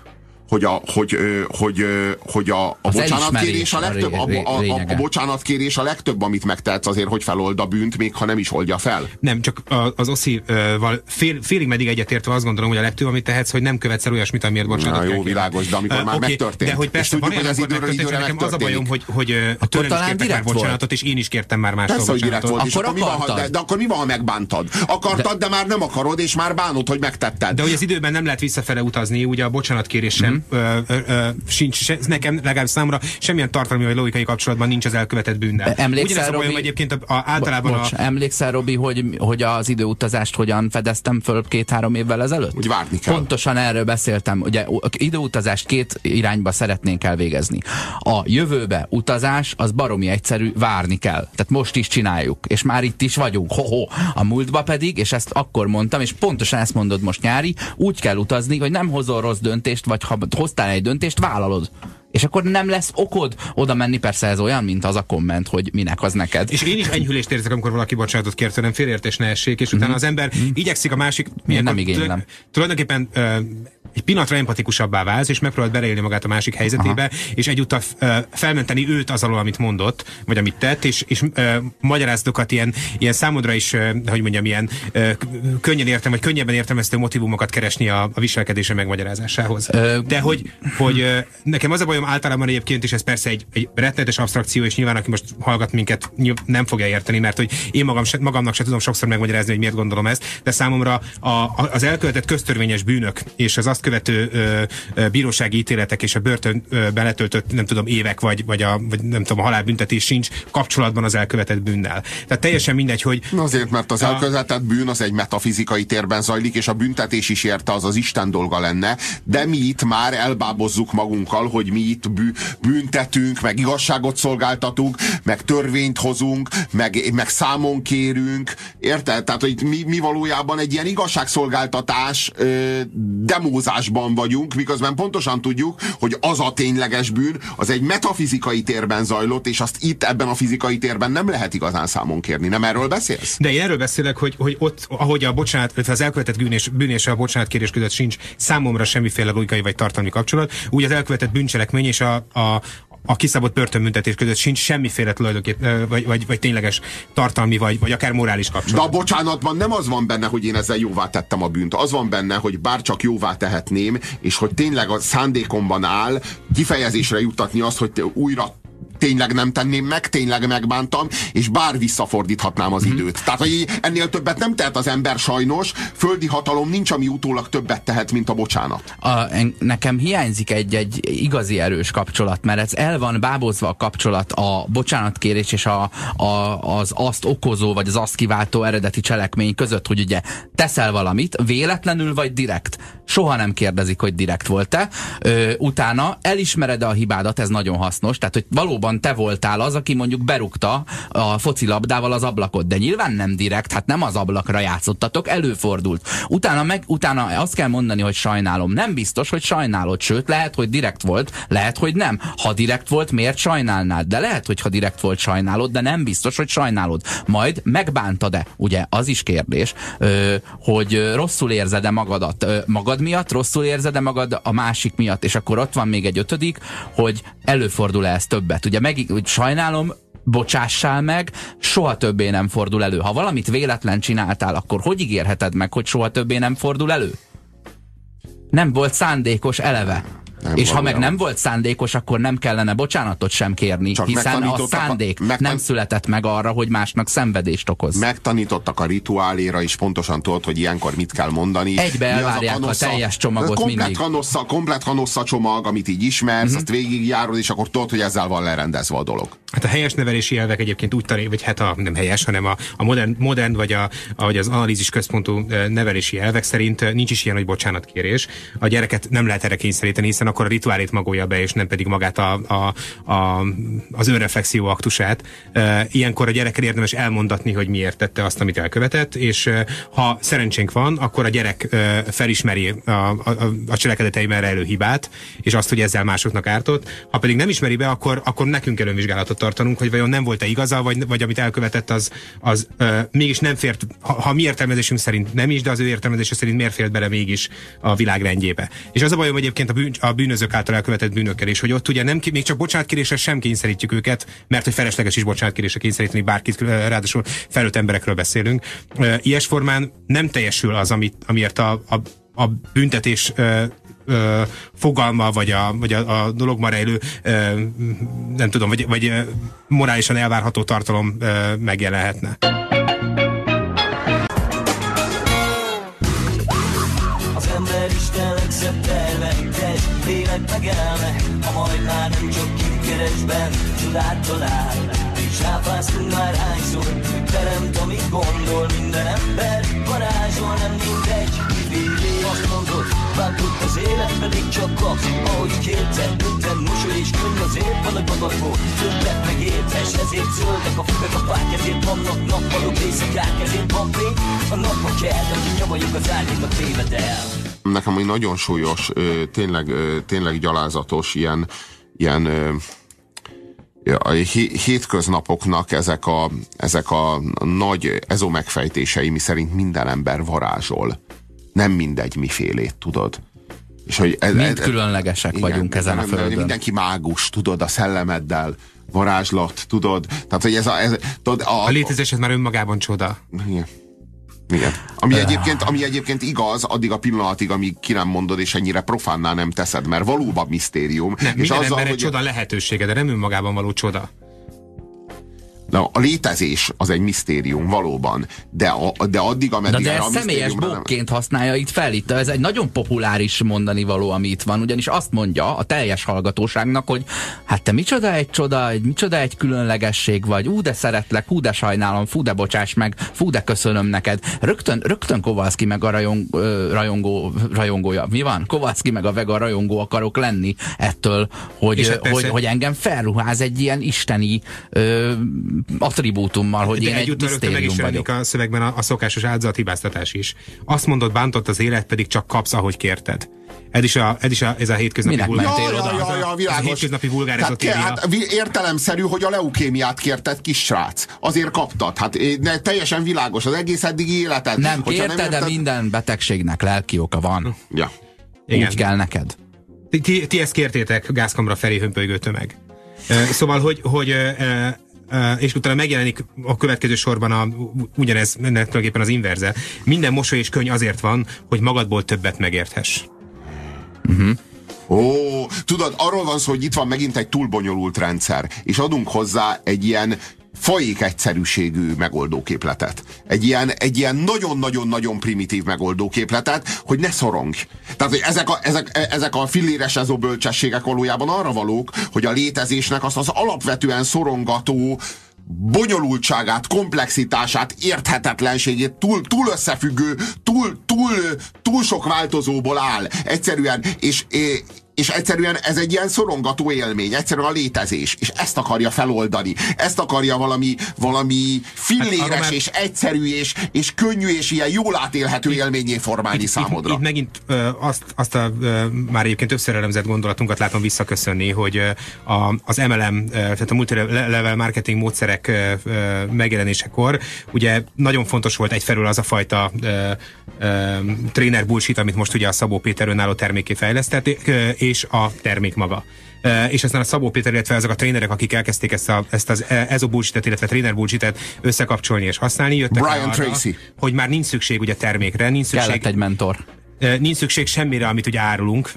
hogy a, hogy, hogy, hogy a, a Az bocsánatkérés a a legtöbb, a, a, a, a bocsánatkérés a legtöbb, amit megtehetsz azért, hogy felold a bűnt, még ha nem is oldja fel. Nem, csak a- az Oszival fél, félig meddig egyetértve azt gondolom, hogy a legtöbb, amit tehetsz, hogy nem követsz el olyasmit, amiért bocsánatot Na, jó, világos, de amikor Ö, már oké, megtörtént. De hogy persze, tudjuk, van hogy amikor időről időre nekem az a bajom, hogy, hogy ö, tőlem is kértek már bocsánatot, és én is kértem már mástól Persze, hogy direkt volt, Akkor akkor mi van, de, de akkor mi van, ha megbántad? Akartad, de, de már nem akarod, és már bánod, hogy megtetted. De hogy az időben nem lehet visszafele utazni, ugye a bocsánatkérés ö, ö, sincs, se, nekem legalább számomra semmilyen tartalmi vagy logikai kapcsolatban nincs az elkövetett bűnnel. Emlékszel, Ugyanez a bajom Robi? egyébként a, a, általában Bocs, a, emlékszel, Robi, hogy, hogy az időutazást hogyan fedeztem föl két-három évvel ezelőtt? Úgy várni kell. Pontosan erről beszéltem. Ugye időutazást két irányba szeretnénk elvégezni. A jövőbe utazás az baromi egyszerű, várni kell. Tehát most is csináljuk, és már itt is vagyunk. Ho-ho. A múltba pedig, és ezt akkor mondtam, és pontosan ezt mondod most nyári, úgy kell utazni, hogy nem hozol rossz döntést, vagy ha hoztál egy döntést, vállalod. És akkor nem lesz okod oda menni, persze ez olyan, mint az a komment, hogy minek az neked. És én is enyhülést érzek, amikor valaki bocsánatot kér tőlem, félértés ne essék, és utána az ember igyekszik a másik... Mhm. nem igénylem. Tulajdonképpen egy pillanatra empatikusabbá válsz, és megpróbálod beleélni magát a másik helyzetébe, Aha. és egyúttal felmenteni őt az alól, amit mondott, vagy amit tett, és, és ö, magyarázatokat ilyen, ilyen számodra is, hogy mondjam, ilyen könnyen értem, vagy könnyebben értelmeztő motivumokat keresni a, a viselkedése megmagyarázásához. De hogy, hogy nekem az a bajom általában egyébként, és ez persze egy, egy rettenetes abstrakció, és nyilván aki most hallgat minket, nem fogja érteni, mert hogy én magam se, magamnak se tudom sokszor megmagyarázni, hogy miért gondolom ezt, de számomra a, az elkövetett köztörvényes bűnök és az azt követő ö, bírósági ítéletek és a börtönben letöltött, nem tudom, évek vagy, vagy, a, vagy nem tudom, a halálbüntetés sincs kapcsolatban az elkövetett bűnnel. Tehát teljesen mindegy, hogy Na Azért, mert az A- elkövetett bűn az egy metafizikai térben zajlik, és a büntetés is érte, az az Isten dolga lenne, de mi itt már elbábozzuk magunkkal, hogy mi itt bű, büntetünk, meg igazságot szolgáltatunk, meg törvényt hozunk, meg, meg számon kérünk, érted? Tehát, hogy mi, mi valójában egy ilyen igazságszolgáltatás ö, demózásban vagyunk, miközben pontosan tudjuk, hogy az a tényleges bűn, az egy metafizikai térben zajlott, és azt itt ebben a fizikai térben nem lehet igazán számon kérni. Nem erről beszélsz? De én erről beszélek, hogy, hogy ott, ahogy a bocsánat, illetve az elkövetett bűn és, bűn és a bocsánatkérés között sincs számomra semmiféle logikai vagy tartalmi kapcsolat, úgy az elkövetett bűncselekmény és a, a a kiszabott börtönbüntetés között sincs semmiféle tulajdonképp, vagy, vagy, vagy tényleges tartalmi, vagy, vagy akár morális De kapcsolat. a bocsánatban nem az van benne, hogy én ezzel jóvá tettem a bűnt. Az van benne, hogy bárcsak jóvá tehetném, és hogy tényleg a szándékomban áll kifejezésre juttatni azt, hogy újra tényleg nem tenném meg, tényleg megbántam, és bár visszafordíthatnám az időt. Tehát, hogy ennél többet nem tehet az ember sajnos, földi hatalom nincs, ami utólag többet tehet, mint a bocsánat. a, nekem hiányzik egy-egy igazi erős kapcsolat, mert ez el van bábozva a kapcsolat a bocsánatkérés és a, a, az azt okozó, vagy az azt kiváltó eredeti cselekmény között, hogy ugye teszel valamit, véletlenül vagy direkt. Soha nem kérdezik, hogy direkt volt-e. Ö, utána elismered a hibádat, ez nagyon hasznos, tehát hogy valóban te voltál az, aki mondjuk berúgta a focilabdával az ablakot, de nyilván nem direkt, hát nem az ablakra játszottatok, előfordult. Utána meg, utána azt kell mondani, hogy sajnálom. Nem biztos, hogy sajnálod, sőt, lehet, hogy direkt volt, lehet, hogy nem. Ha direkt volt, miért sajnálnád? De lehet, hogy ha direkt volt, sajnálod, de nem biztos, hogy sajnálod. Majd megbántad-e? Ugye, az is kérdés, hogy rosszul érzed-e magadat magad miatt, rosszul érzed-e magad a másik miatt, és akkor ott van még egy ötödik, hogy előfordul-e ez többet. Ugye meg, hogy sajnálom, bocsássál meg, soha többé nem fordul elő. Ha valamit véletlen csináltál, akkor hogy ígérheted meg, hogy soha többé nem fordul elő? Nem volt szándékos eleve. Nem és ha meg nem volt szándékos, akkor nem kellene bocsánatot sem kérni, Csak hiszen a megtanítottak a- szándék megtan- nem született meg arra, hogy másnak szenvedést okoz. Megtanítottak a rituáléra, és pontosan tudod, hogy ilyenkor mit kell mondani. Egybe elvárják a kanossza- teljes csomagot komplet mindig. Kanossza, komplet kanossza csomag, amit így ismersz, Mhm. uh-huh. azt végigjárod, és akkor tudod, hogy ezzel van lerendezve a dolog. Hát a helyes nevelési elvek egyébként úgy tanít, vagy hát a, nem helyes, hanem a, a modern, modern, vagy a, vagy az analízis központú nevelési elvek szerint nincs is ilyen, hogy bocsánatkérés. A gyereket nem lehet erre kényszeríteni, hiszen akkor a rituálét magolja be, és nem pedig magát a, a, a, az önreflexió aktusát. Ilyenkor a gyerekkel érdemes elmondatni, hogy miért tette azt, amit elkövetett, és ha szerencsénk van, akkor a gyerek felismeri a, a- a cselekedeteiben rejlő hibát, és azt, hogy ezzel másoknak ártott. Ha pedig nem ismeri be, akkor, akkor nekünk kell önvizsgálatot tartanunk, hogy vajon nem volt-e igaza, vagy, vagy amit elkövetett, az, az ö, mégis nem fért, ha, ha mi értelmezésünk szerint nem is, de az ő értelmezése szerint miért fért bele mégis a világ rendjébe. És az a bajom egyébként a, bűn, a bűnözők által elkövetett bűnökkel is, hogy ott ugye nem, még csak bocsánatkérésre sem kényszerítjük őket, mert hogy felesleges is bocsánatkérésre kényszeríteni bárkit, ráadásul felőtt emberekről beszélünk. Ilyes formán nem teljesül az, amit, amiért a, a, a büntetés ö, fogalma, vagy a, vagy a, a dologban rejlő, ö, nem tudom, vagy, vagy morálisan elvárható tartalom ö, megjelenhetne. Gondol Minden ember varázsol Nem mindegy Kivévé azt mondod Vágott az élet pedig csak kapsz. Ahogy kérted Minden mosoly és könny azért van a gagadból Többet megértes Ezért zöldek a füvek a fák Ezért vannak nappalok éjszakák Ezért van fény. A napba kell De kinyomoljuk az árnyékat téved el. Nekem egy nagyon súlyos, tényleg, tényleg gyalázatos ilyen, ilyen a hé- hétköznapoknak ezek a, ezek a nagy ezomegfejtései, mi szerint minden ember varázsol. Nem mindegy mifélét, tudod? És hogy ez, Mind különlegesek vagyunk ezen a nem- nem- földön. Mindenki mágus, tudod, a szellemeddel, varázslat, tudod? Tehát, hogy ez a... Ez, tudod, a, A létezésed már önmagában csoda. igen. Igen. Ami egyébként, ami egyébként igaz, addig a pillanatig, amíg ki nem mondod, és ennyire profánná nem teszed, mert valóban misztérium. Nem, és minden ember egy hogy csoda lehetősége, de nem önmagában való csoda. Na, a létezés az egy misztérium, valóban. De, a, de addig, Na ameddig de erre ez a személyes misztériumra nem- bókként használja itt fel. Itt ez egy nagyon populáris mondani való, ami itt van, ugyanis azt mondja a teljes hallgatóságnak, hogy hát te micsoda egy csoda, egy, micsoda egy különlegesség vagy, ú de szeretlek, hú de sajnálom, fú de bocsáss meg, fú de köszönöm neked. Rögtön, rögtön Kovalszki meg a rajong, rajongó, rajongója, mi van? Kovalszki meg a vega rajongó akarok lenni ettől, hogy, hát hogy, hogy engem felruház egy ilyen isteni ö, attribútummal, hogy De én egy rögtön meg is misztérium vagyok. a szövegben a, a szokásos áldozathibáztatás is. Azt mondod, bántott az élet, pedig csak kapsz, ahogy kérted. Ez is a, ez, is a, ez a hétköznapi Minek vulgár- mentél Ja, oda? ja, ja, ja, Ez a világos. hétköznapi vulgár Tehát, ezotéria. hát értelemszerű, hogy a leukémiát kérted, kis srác. Azért kaptad. Hát eh, ne, teljesen világos az egész eddigi életed. Nem kérte, de érted- minden betegségnek lelki oka van. Ja. Igen. Úgy kell neked. Ti, ti, ti ezt kértétek, gázkamra felé hömpölygő tömeg. Ö, Szóval, hogy, hogy ö, és utána megjelenik a következő sorban a, ugyanez, ennek tulajdonképpen az inverze. Minden mosoly és könyv azért van, hogy magadból többet megérthess. Ó, tudod, arról van szó, hogy itt van megint egy túl bonyolult rendszer, és adunk hozzá egy ilyen faék egyszerűségű megoldóképletet. Egy ilyen, egy ilyen nagyon-nagyon-nagyon primitív megoldóképletet, hogy ne szorongj. Tehát, hogy ezek a, ezek, ezek a filléres ezó bölcsességek valójában arra valók, hogy a létezésnek azt az alapvetően szorongató bonyolultságát, komplexitását, érthetetlenségét, túl, túl összefüggő, túl, túl, túl sok változóból áll. Egyszerűen, és, és egyszerűen ez egy ilyen szorongató élmény, egyszerűen a létezés, és ezt akarja feloldani. Ezt akarja valami, valami filléres már- és egyszerű és, és könnyű és ilyen jól átélhető élményé formálni számodra. Itt, itt megint ö, azt, azt a ö, már egyébként többször elemzett gondolatunkat látom visszaköszönni, hogy ö, a, az MLM, ö, tehát a multilevel marketing módszerek ö, ö, megjelenésekor ugye nagyon fontos volt egyfelől az a fajta ö, ö, tréner bullshit, amit most ugye a Szabó Péter önálló terméké fejlesztett, ö, és a termék maga. Uh, és aztán a Szabó Péter, illetve azok a trénerek, akik elkezdték ezt, a, ezt az ezo bullshit illetve tréner bullshit összekapcsolni és használni, jöttek Brian arra, Tracy. hogy már nincs szükség ugye termékre, nincs szükség Kellett egy mentor. Nincs szükség semmire, amit ugye árulunk,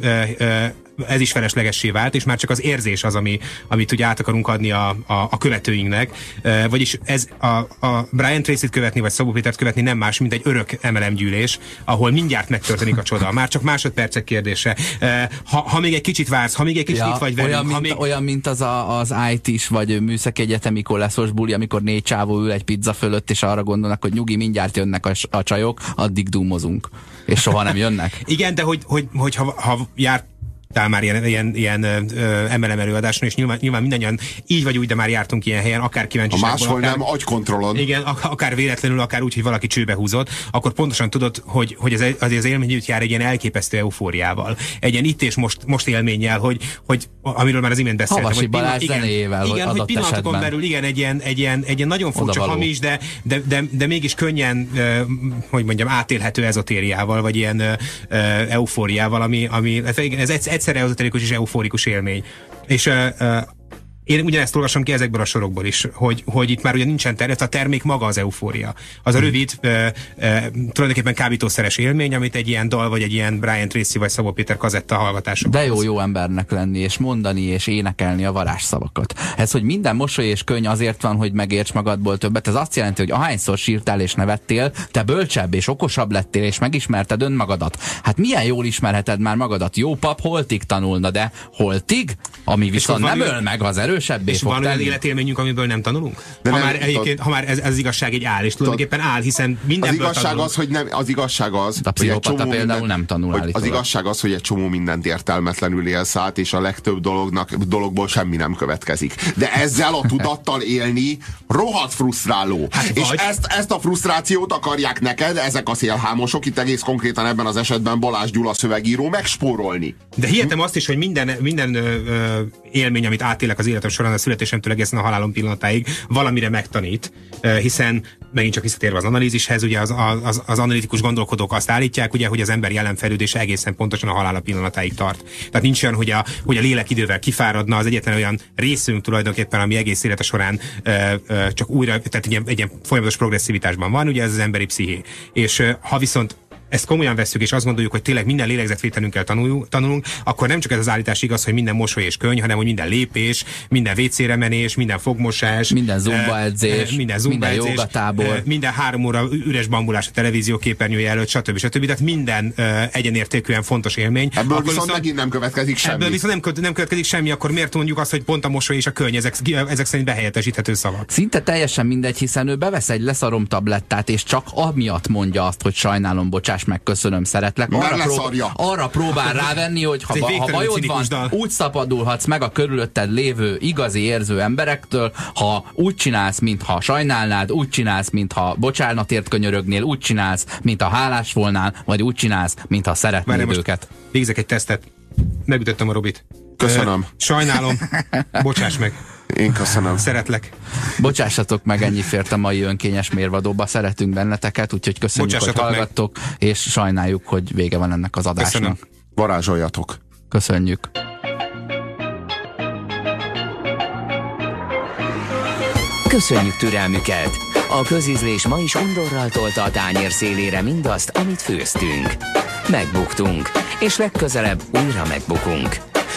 ez is feleslegessé vált, és már csak az érzés az, ami, amit ugye át akarunk adni a, a, a követőinknek. Ö, Vagyis ez a, a Brian Tracy-t követni, vagy Szabó Pétert követni nem más, mint egy örök MLM gyűlés, ahol mindjárt megtörténik a csoda. Már csak másodpercek kérdése. Ö, Ha, ha még egy kicsit vársz, ha még egy kicsit itt vagy velünk, olyan, mint, még... olyan, mint az a, az IT-s vagy műszaki egyetemi koleszos buli, amikor négy csávó ül egy pizza fölött, és arra gondolnak, hogy nyugi, mindjárt jönnek a, a csajok, addig dúmozunk. És soha nem jönnek. Igen, de hogy, hogy, hogy ha, ha járt már ilyen, ilyen, ilyen MLM előadáson, és nyilván, nyilván mindannyian így vagy úgy, de már jártunk ilyen helyen, akár Ha kíváncsiságból, máshol akár, nem, agykontrollon. Igen, ak- akár véletlenül, akár úgy, hogy valaki csőbe húzott, akkor pontosan tudod, hogy, hogy az, az, az élmény úgy jár egy ilyen elképesztő eufóriával. Egy ilyen itt és most, most élménnyel, hogy, hogy amiről már az imént beszéltem. Havasi hogy Balázs igen, zenéjével, igen, hogy pillanatokon esetben. belül, igen, egy ilyen, egy ilyen, egy ilyen nagyon furcsa hamis, de, de, de, de mégis könnyen, hogy mondjam, átélhető ezotériával, vagy ilyen eufóriával, ami, ami ez egyszer, egyszerre ezoterikus és euforikus élmény. És uh, uh, én ugyanezt olvasom ki ezekből a sorokból is, hogy, hogy itt már ugye nincsen terület, a termék maga az eufória. Az a hmm. rövid, e, e, tulajdonképpen kábítószeres élmény, amit egy ilyen dal, vagy egy ilyen Brian Tracy, vagy Szabó Péter kazetta hallgatása. De jó, jó embernek lenni, és mondani, és énekelni a varázsszavakat. Ez, hogy minden mosoly és könyv azért van, hogy megérts magadból többet, ez azt jelenti, hogy ahányszor sírtál és nevettél, te bölcsebb és okosabb lettél, és megismerted önmagadat. Hát milyen jól ismerheted már magadat? Jó pap holtig tanulna, de holtig? Ami viszont nem öl meg az erős erősebbé és fog van olyan életélményünk, amiből nem tanulunk? De ha, nem, már egyébként, ha már ez, ez az igazság egy áll, és tulajdonképpen áll, hiszen minden Az igazság tanulunk. az, hogy nem, az igazság az, a hogy egy csomó például minden, nem tanul hogy Az igazság az, hogy egy csomó mindent értelmetlenül élsz át, és a legtöbb dolognak, dologból semmi nem következik. De ezzel a tudattal élni rohadt frusztráló. Hát és ezt, ezt a frusztrációt akarják neked, ezek a szélhámosok, itt egész konkrétan ebben az esetben Balázs Gyula szövegíró megspórolni. De hihetem azt is, hogy minden, minden ö, ö, élmény, amit átélek az életem során a születésemtől egészen a halálom pillanatáig valamire megtanít, hiszen megint csak visszatérve az analízishez, ugye az, az, az analitikus gondolkodók azt állítják, ugye, hogy az ember jelen fejlődése egészen pontosan a halála pillanatáig tart. Tehát nincs olyan, hogy a, hogy a lélek idővel kifáradna, az egyetlen olyan részünk tulajdonképpen, ami egész élete során ö, ö, csak újra, tehát egy egy ilyen folyamatos progresszivitásban van, ugye ez az emberi psziché. És ö, ha viszont ezt komolyan veszük, és azt gondoljuk, hogy tényleg minden lélegzetvételünkkel tanulunk, tanulunk, akkor nem csak ez az állítás igaz, hogy minden mosoly és könyv, hanem hogy minden lépés, minden vécére menés, minden fogmosás, minden zumba edzés, minden, zumba minden edzés, jogatábor, minden három óra üres bambulás a televízió képernyője előtt, stb. stb. Tehát minden egyenértékűen fontos élmény. Ebből akkor viszont, viszont megint nem következik semmi. Ebből viszont nem, nem következik semmi, akkor miért mondjuk azt, hogy pont a mosoly és a könyv, ezek, ezek szerint behelyettesíthető szavak? Szinte teljesen mindegy, hiszen ő bevesz egy leszarom tablettát, és csak amiatt mondja azt, hogy sajnálom, bocsáss bocsáss meg, köszönöm, szeretlek. Arra, prób- arra próbál rávenni, hogy ha, ha bajod van, dal. úgy szabadulhatsz meg a körülötted lévő igazi érző emberektől, ha úgy csinálsz, mintha sajnálnád, úgy csinálsz, mintha bocsánatért könyörögnél, úgy csinálsz, mintha hálás volnál, vagy úgy csinálsz, mintha szeretnéd Várj, őket. Végzek egy tesztet. Megütöttem a Robit. Köszönöm. Sajnálom. Bocsáss meg. Én köszönöm. Szeretlek. Bocsássatok meg, ennyi fért a mai önkényes mérvadóba. Szeretünk benneteket, úgyhogy köszönjük, hogy hallgattok, meg. és sajnáljuk, hogy vége van ennek az adásnak. Köszönöm. Varázsoljatok. Köszönjük. Köszönjük türelmüket! A közízlés ma is undorral tolta a tányér szélére mindazt, amit főztünk. Megbuktunk, és legközelebb újra megbukunk.